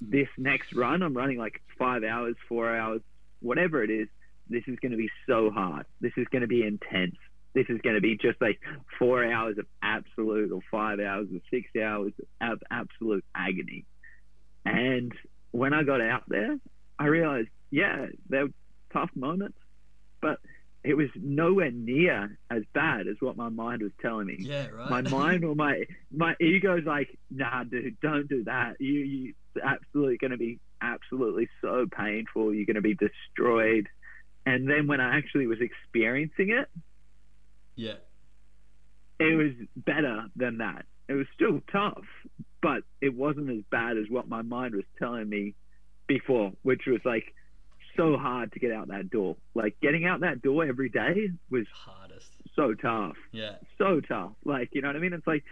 this next run, I'm running like five hours, four hours, whatever it is. This is going to be so hard. This is going to be intense. This is going to be just like four hours of absolute, or five hours, or six hours of absolute agony. And when I got out there, I realized, yeah, they're tough moments, but it was nowhere near as bad as what my mind was telling me. Yeah, right. My mind or my my ego's like, nah, dude, don't do that. You you absolutely going to be absolutely so painful. You're going to be destroyed. And then when I actually was experiencing it, yeah. it was better than that. It was still tough, but it wasn't as bad as what my mind was telling me before, which was like so hard to get out that door. Like getting out that door every day was Hardest. so tough. Yeah. So tough. Like, you know what I mean? It's like,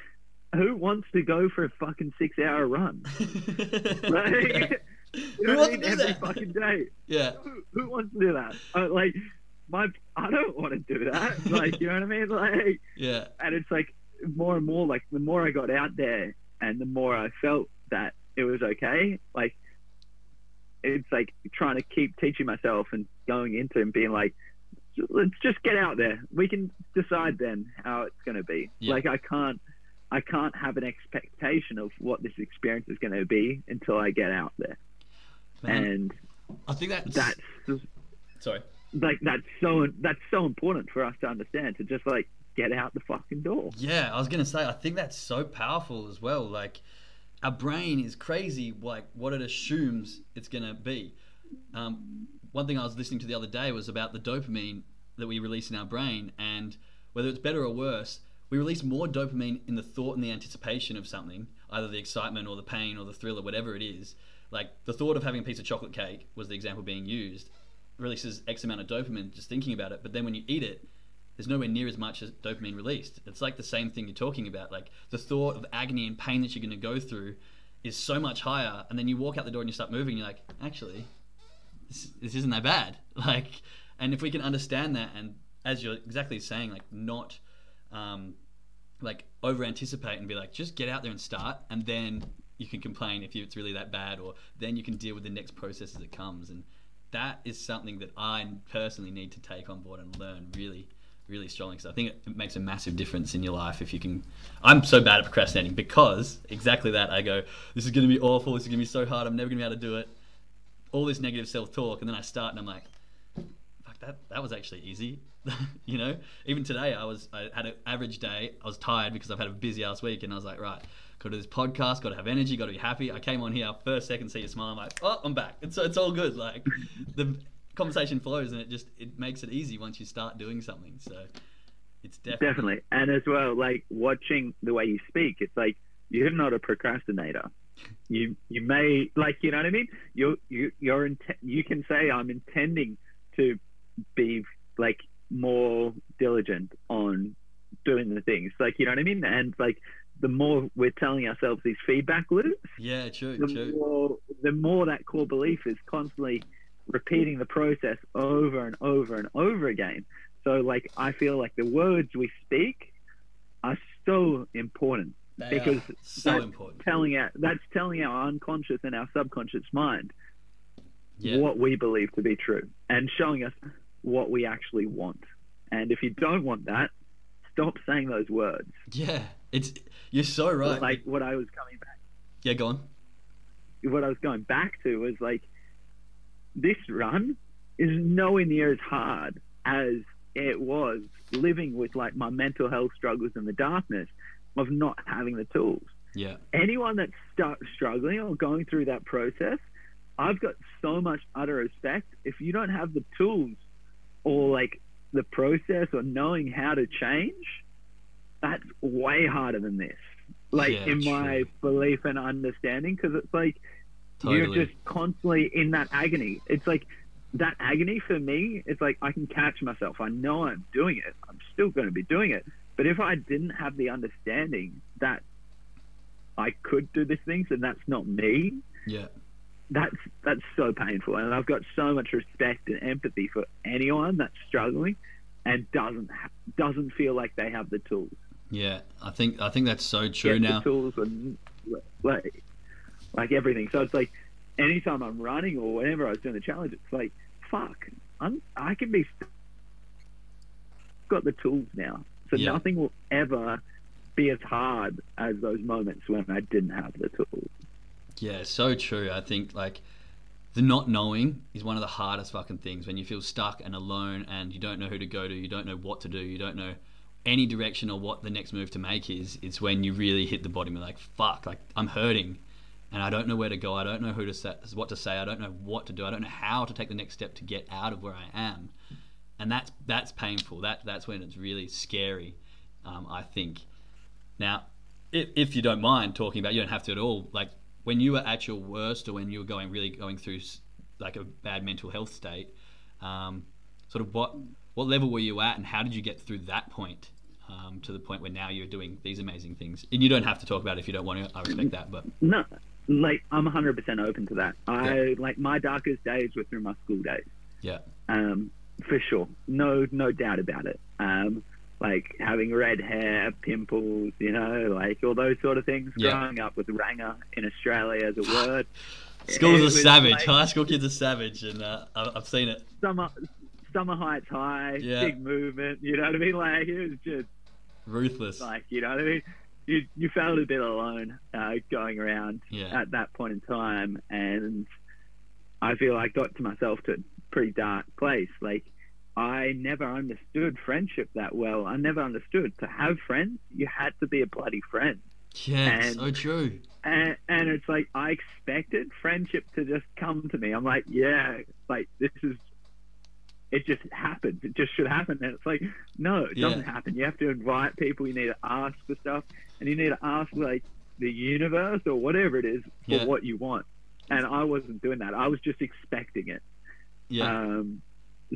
who wants to go for a fucking six hour run? Right? You know Who wants I to mean? do Every that? fucking day. yeah. Who, who wants to do that? Uh, like, my, I don't want to do that. Like, you know what I mean? Like, Yeah. and it's like more and more like the more I got out there and the more I felt that it was okay. Like it's like trying to keep teaching myself and going into and being like, let's just get out there. We can decide then how it's going to be. Yeah. Like I can't, I can't have an expectation of what this experience is going to be until I get out there. Man, And I think that's that's sorry. like that's so that's so important for us to understand to just like get out the fucking door. Yeah, I was gonna say I think that's so powerful as well. Like our brain is crazy, like what it assumes it's gonna be. Um, one thing I was listening to the other day was about the dopamine that we release in our brain, and whether it's better or worse, we release more dopamine in the thought and the anticipation of something, either the excitement or the pain or the thrill or whatever it is. Like the thought of having a piece of chocolate cake was the example being used, releases X amount of dopamine just thinking about it, but then when you eat it, there's nowhere near as much as dopamine released. It's like the same thing you're talking about. Like the thought of agony and pain that you're going to go through is so much higher, and then you walk out the door and you start moving. You're like, actually, this, this isn't that bad. Like, and if we can understand that, and as you're exactly saying, like not um, like over anticipate and be like, just get out there and start, and then you can complain if it's really that bad, or then you can deal with the next process as it comes. And that is something that I personally need to take on board and learn really, really strong Because I think it, makes a massive difference in your life if you can. I'm so bad at procrastinating because exactly that. I go, this is going to be awful. This is going to be so hard. I'm never going to be able to do it. All this negative self-talk, and then I start, and I'm like, fuck that that was actually easy you know even today i was i had an average day i was tired because i've had a busy ass week and i was like right got to do this podcast got to have energy got to be happy i came on here first second see you smile i'm like oh i'm back it's, it's all good like the conversation flows and it just it makes it easy once you start doing something so it's definitely Definitely. And as well, like watching the way you speak, it's like you're not a procrastinator. You you may like you know what I mean. You you you're int- you can say I'm intending to be like more diligent on doing the things. Like you know what I mean. And like the more we're telling ourselves these feedback loops, yeah true the true more the more that core belief is constantly repeating the process over and over and over again. So like I feel like the words we speak are so important They because so that's important telling our that's telling our unconscious and our subconscious mind yeah what we believe to be true and showing us what we actually want. And if you don't want that, stop saying those words. yeah it's you're so right Like what I was coming back yeah go on what I was going back to was like this run is nowhere near as hard as it was living with like my mental health struggles in the darkness of not having the tools. yeah Anyone that's start struggling or going through that process, I've got so much utter respect. If you don't have the tools or like the process or knowing how to change, that's way harder than this. Like Yeah, in my belief and understanding, because it's like totally you're just constantly in that agony. It's like that agony for me, it's like I can catch myself. I know I'm doing it. I'm still going to be doing it. But if I didn't have the understanding that I could do these things and that's not me, Yeah. that's that's so painful. And I've got so much respect and empathy for anyone that's struggling and doesn't ha- doesn't feel like they have the tools. Yeah. I think I think that's so true Get now. the tools and like like everything. So it's like anytime I'm running or whenever I was doing the challenge, it's like fuck, I'm I can be got the tools now, so Yeah. nothing will ever be as hard as those moments when I didn't have the tools. Yeah, so true. I think like the not knowing is one of the hardest fucking things when you feel stuck and alone and you don't know who to go to, you don't know what to do, you don't know any direction or what the next move to make is. It's when you really hit the bottom. You're like, fuck, like I'm hurting and I don't know where to go. I don't know who to say, what to say. I don't know what to do. I don't know how to take the next step to get out of where I am. And that's that's painful. That that's when it's really scary. Um, I think. Now, if, if you don't mind talking about, you don't have to at all. Like when you were at your worst, or when you were going really going through like a bad mental health state, um, sort of what what level were you at, and how did you get through that point um, to the point where now you're doing these amazing things? And you don't have to talk about it if you don't want to. I respect that, but No, like I'm 100% open to that. I Yeah. like my darkest days were through my school days. yeah, um, for sure. No, no doubt about it. Um, like having red hair, pimples, you know, like all those sort of things. Yeah. Growing up with ranger in Australia as a word. schools are savage. like High school kids are savage, and uh, I've seen it. summer, summer heights high, Yeah. big movement. You know what I mean? Like it was just Ruthless. like you know what I mean. You you felt a bit alone uh, going around Yeah, at that point in time, and I feel I got to myself to a pretty dark place. Like I never understood friendship that well. I never understood to have friends. You had to be a bloody friend, yeah, and- so true. and, and it's like I expected friendship to just come to me. I'm like, yeah, like this is. It just happens. It just should happen. And it's like, no, it Yeah. doesn't happen. You have to invite people. You need to ask for stuff, and you need to ask like the universe or whatever it is for Yeah. what you want. And I wasn't doing that. I was just expecting it. Yeah, Um,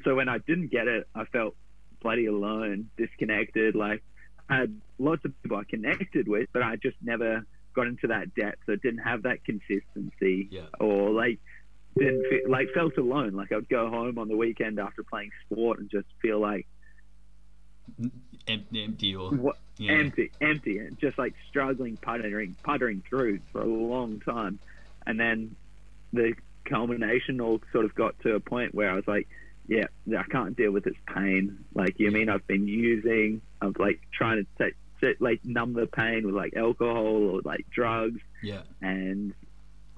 so when I didn't get it, I felt bloody alone, disconnected. Like I had lots of people I connected with, but I just never got into that depth. So didn't have that consistency, Yeah. or like didn't feel, like felt alone. Like I'd go home on the weekend after playing sport and just feel like Em- empty or what, yeah, empty, empty, and just like struggling, puttering, puttering through for a long time, and then the culmination all sort of got to a point where I was like, yeah, I can't deal with this pain. Like, you mean I've been using, I'm like trying to take, to, like numb the pain with like alcohol or like drugs, yeah, and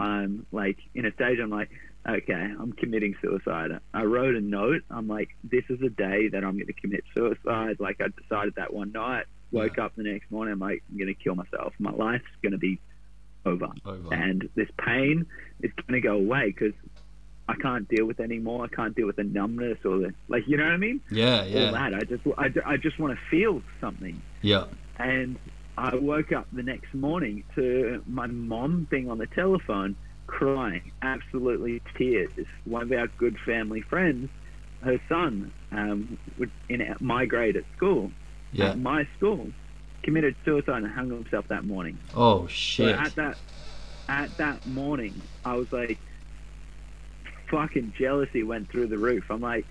I'm like in a stage, I'm like, okay, I'm committing suicide. I wrote a note. I'm like, this is a day that I'm going to commit suicide. Like I decided that one night. Woke up the next morning. I'm like, I'm going to kill myself. My life's going to be over, over. and this pain is going to go away because I can't deal with it anymore. I can't deal with the numbness or the like. You know what I mean? Yeah, yeah. All yeah, that. I just, I, I just want to feel something. yeah, And I woke up the next morning to my mom being on the telephone crying, absolutely tears. One of our good family friends, her son, um, would- in my grade at school, yeah. at my school, committed suicide and hung himself that morning. Oh So shit. at that, at that morning, I was like, fucking jealousy went through the roof. I'm like,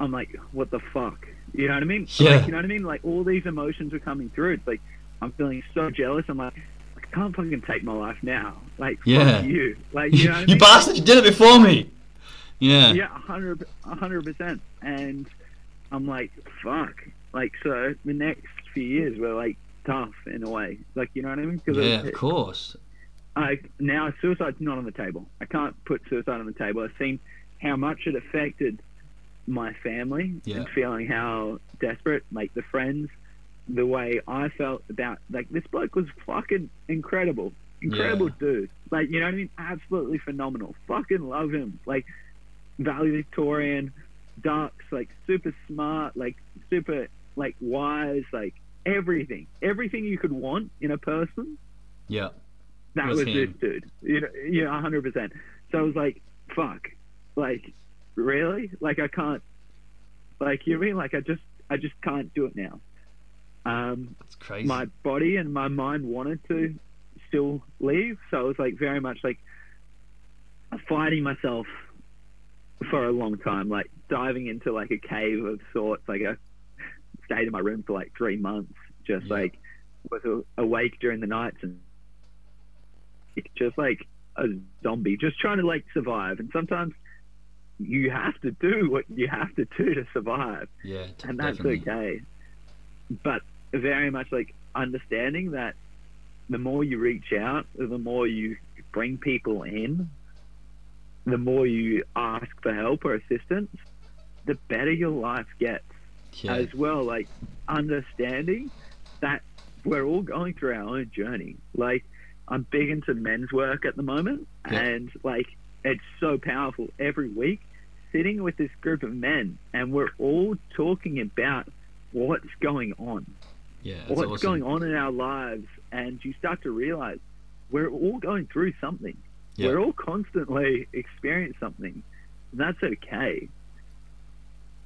I'm like, what the fuck? You know what I mean? Yeah. Like, you know what I mean? Like all these emotions were coming through. It's like I'm feeling so jealous. I'm like, I can't fucking take my life now. Like, Yeah. fuck you. Like, you know what I mean? bastard! You did it before me. Yeah. Yeah, a hundred, a hundred percent. And I'm like, fuck. Like, so the next few years were like tough in a way. Like, you know what I mean? Because Yeah, of course. I now suicide's not on the table. I can't put suicide on the table. I've seen how much it affected my family Yeah. and feeling how desperate, like the friends, the way I felt about like this bloke was fucking incredible. Incredible Yeah. dude. Like, you know what I mean? Absolutely phenomenal. Fucking love him. Like valedictorian, dux, like super smart, like super like wise, like everything. Everything you could want in a person Yeah. that Was was, this dude. You know, yeah, hundred percent. So I was like, fuck, like really? Like I can't. Like you know I mean? Like I just I just can't do it now. Um, That's crazy. my body and my mind wanted to still leave, so it was like very much like fighting myself for a long time, like diving into like a cave of sorts. Like I stayed in my room for like three months, just Yeah. like was awake during the nights and just like a zombie, just trying to like survive. And sometimes you have to do what you have to do to survive yeah, t- and that's definitely. okay. But very much like understanding that the more you reach out, the more you bring people in, the more you ask for help or assistance, the better your life gets Yeah, as well. Like understanding that we're all going through our own journey. Like I'm big into men's work at the moment, Yeah. and like it's so powerful every week. Sitting with this group of men, and we're all talking about what's going on, yeah, what's awesome. going on in our lives, and you start to realize we're all going through something. Yeah. We're all constantly experiencing something. And that's okay.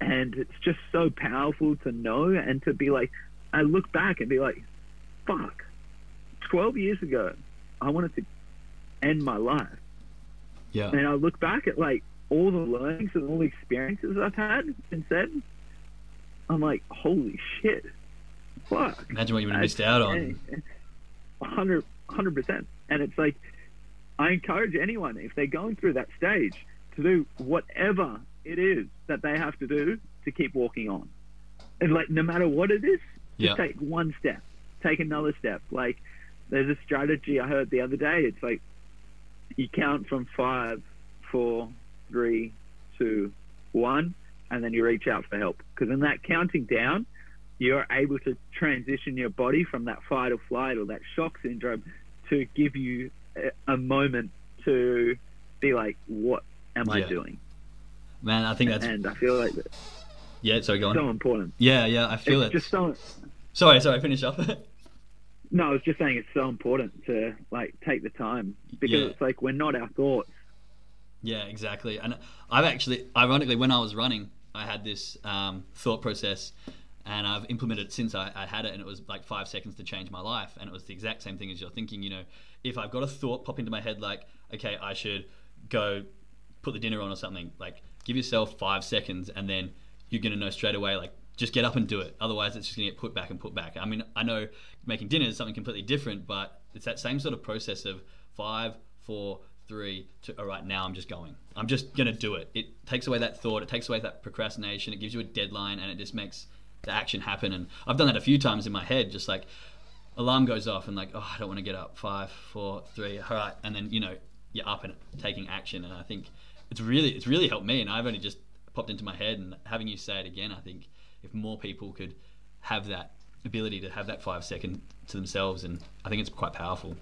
And it's just so powerful to know and to be like, I look back and be like, fuck, 12 years ago, I wanted to end my life. Yeah, And I look back at like all the learnings and all the experiences I've had and said, I'm like, holy shit, fuck. imagine what you would have missed out on. A hundred, hundred percent. And it's like, I encourage anyone if they're going through that stage to do whatever it is that they have to do to keep walking on. And like, no matter what it is, Yeah, just take one step, take another step. Like, there's a strategy I heard the other day. It's like you count from five, four, three, two, one, and then you reach out for help. Because in that counting down, you're able to transition your body from that fight or flight or that shock syndrome to give you a, a moment to be like, what am I doing? man, I think that's and I feel like it's yeah. Sorry, go on. so important. Yeah, yeah, I feel It's it. just so. Sorry, sorry, finish up. No, I was just saying it's so important to like take the time because Yeah. it's like we're not our thoughts. Yeah, exactly. And I've actually, ironically, when I was running, I had this um, thought process, and I've implemented it since I, I had it, and it was like five seconds to change my life, and it was the exact same thing as you're thinking. You know, if I've got a thought pop into my head, like, okay, I should go put the dinner on or something, like, give yourself five seconds, and then you're gonna know straight away, like. Just get up and do it. Otherwise, it's just gonna get put back and put back. I mean, I know making dinner is something completely different, but it's that same sort of process of five, four, three, two. All right, now I'm just going. I'm just gonna do it. It takes away that thought. It takes away that procrastination. It gives you a deadline, and it just makes the action happen. And I've done that a few times in my head. Just like alarm goes off, and like, oh, I don't want to get up. Five, four, three. All right, and then you know you're up and taking action. And I think it's really it's really helped me. And I've only just popped into my head, and having you say it again, I think if more people could have that ability to have that five second to themselves, and I think it's quite powerful.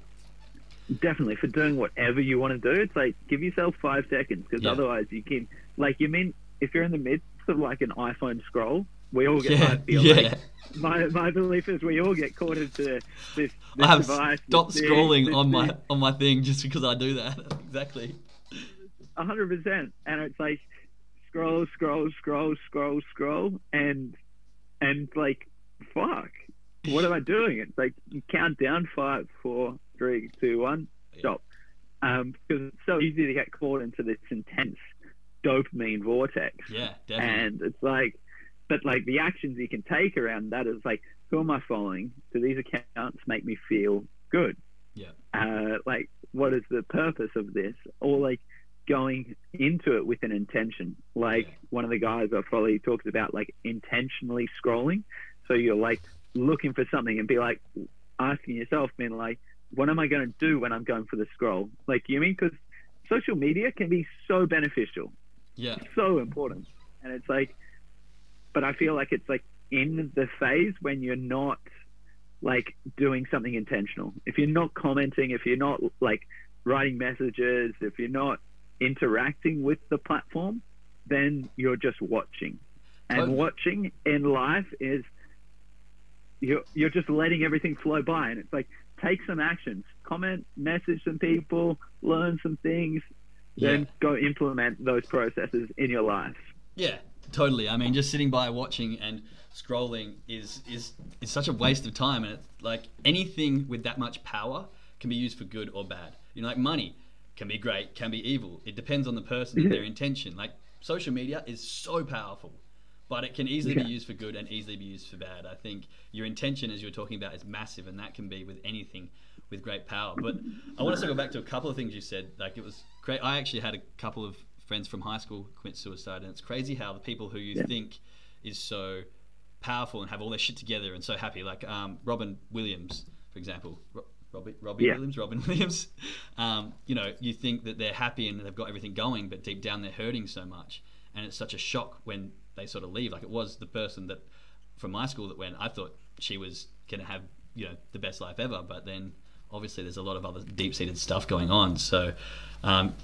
Definitely for doing whatever you want to do. It's like give yourself five seconds because Yeah. otherwise you can like you mean if you're in the midst of like an iPhone scroll, we all get. Yeah, I feel yeah. like my my belief is we all get caught into this. this I have device, stopped this scrolling this on my on my thing just because I do that. exactly. A hundred percent, and it's like scroll, scroll, scroll, scroll, scroll, and and like fuck, what am I doing? It's like you count down five, four, three, two, one, stop. Um, because it's so easy to get caught into this intense dopamine vortex, Yeah, definitely. and it's like, but like the actions you can take around that is like, who am I following? Do these accounts make me feel good? Yeah. uh, like what is the purpose of this or like going into it with an intention like Yeah. one of the guys i follow he talks about like intentionally scrolling so you're like looking for something and be like asking yourself being like what am i going to do when i'm going for the scroll like you mean because social media can be so beneficial yeah, so important and it's like but i feel like it's like in the phase when you're not like doing something intentional. If you're not commenting if you're not like writing messages if you're not interacting with the platform then you're just watching. And watching in life is you're, you're just letting everything flow by. And it's like take some actions. Comment message some people learn some things then go implement those processes in your life. Yeah, totally. I mean, just sitting by watching and scrolling is is is such a waste of time, and it's like anything with that much power can be used for good or bad. You know, like money can be great, can be evil. It depends on the person and their intention. Like social media is so powerful, but it can easily Yeah. be used for good and easily be used for bad. I think your intention, as you were talking about, is massive, and that can be with anything with great power. But I want to circle back to a couple of things you said. Like it was great. I actually had a couple of friends from high school commit suicide, and it's crazy how the people who you Yeah. think is so powerful and have all their shit together and so happy, like um, Robin Williams, for example. Ro- Robbie, Robbie Yeah. Williams, Robin Williams. Um, you know, you think that they're happy and they've got everything going, but deep down they're hurting so much, and it's such a shock when they sort of leave. Like it was the person that from my school that went. I thought she was going to have you know the best life ever, but then obviously there's a lot of other deep-seated stuff going on. So um,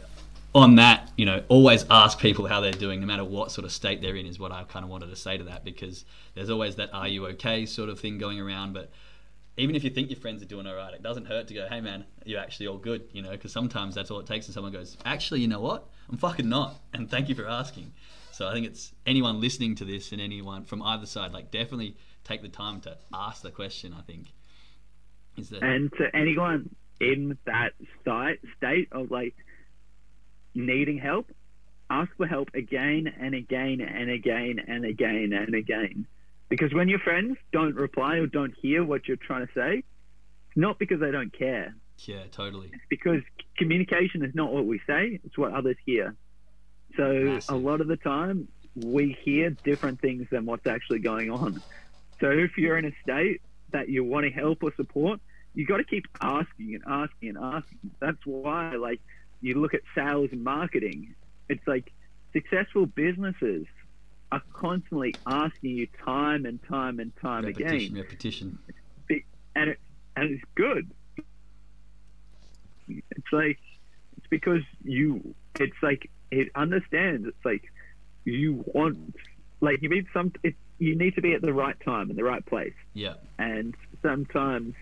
on that, you know, always ask people how they're doing, no matter what sort of state they're in, is what I kind of wanted to say to that because there's always that "Are you okay?" sort of thing going around, but even if you think your friends are doing all right, it doesn't hurt to go, hey man, you're actually all good, you know, because sometimes that's all it takes. And someone goes, actually, you know what? I'm fucking not. And thank you for asking. So I think it's anyone listening to this and anyone from either side, like definitely take the time to ask the question, I think. Is that, And to anyone in that state state of like needing help, ask for help again and again and again and again and again. Because when your friends don't reply or don't hear what you're trying to say, it's not because they don't care. yeah, totally. It's because communication is not what we say, it's what others hear. So Massive. a lot of the time we hear different things than what's actually going on. So if you're in a state that you want wanting help or support, you got to keep asking and asking and asking. That's why, like, you look at sales and marketing. It's like successful businesses are constantly asking you time and time and time Repetition, again, repetition. and it and it's good. It's like it's because you. It's like it understands. It's like you want, like you need some. It, you need to be at the right time in the right place, Yeah, and sometimes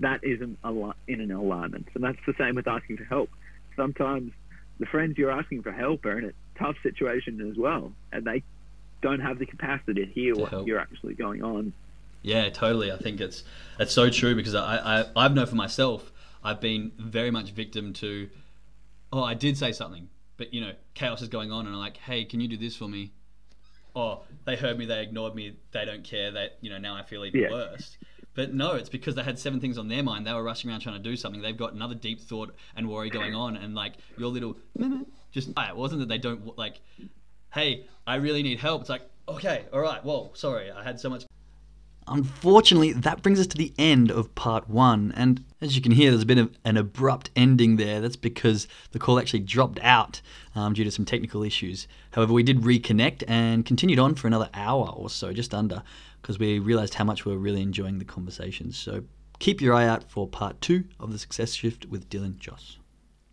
that isn't in an alignment. And that's the same with asking for help. Sometimes the friends you're asking for help are in a tough situation as well, and they don't have the capacity to hear To what help. you're actually going on. Yeah, totally. I think it's it's so true because I, I I've known for myself I've been very much victim to oh I did say something but you know chaos is going on and I'm like hey can you do this for me oh they heard me they ignored me they don't care that you know now I feel even Yeah. worse but no it's because they had seven things on their mind they were rushing around trying to do something they've got another deep thought and worry going on and like your little just it wasn't that they don't like hey I really need help it's like okay all right well sorry I had so much Unfortunately, that brings us to the end of part one. And as you can hear, there's a bit of an abrupt ending there. That's because the call actually dropped out um, due to some technical issues. However, we did reconnect and continued on for another hour or so, just under, because we realized how much we were really enjoying the conversations. So keep your eye out for part two of the Success Shift with Dylan Joss.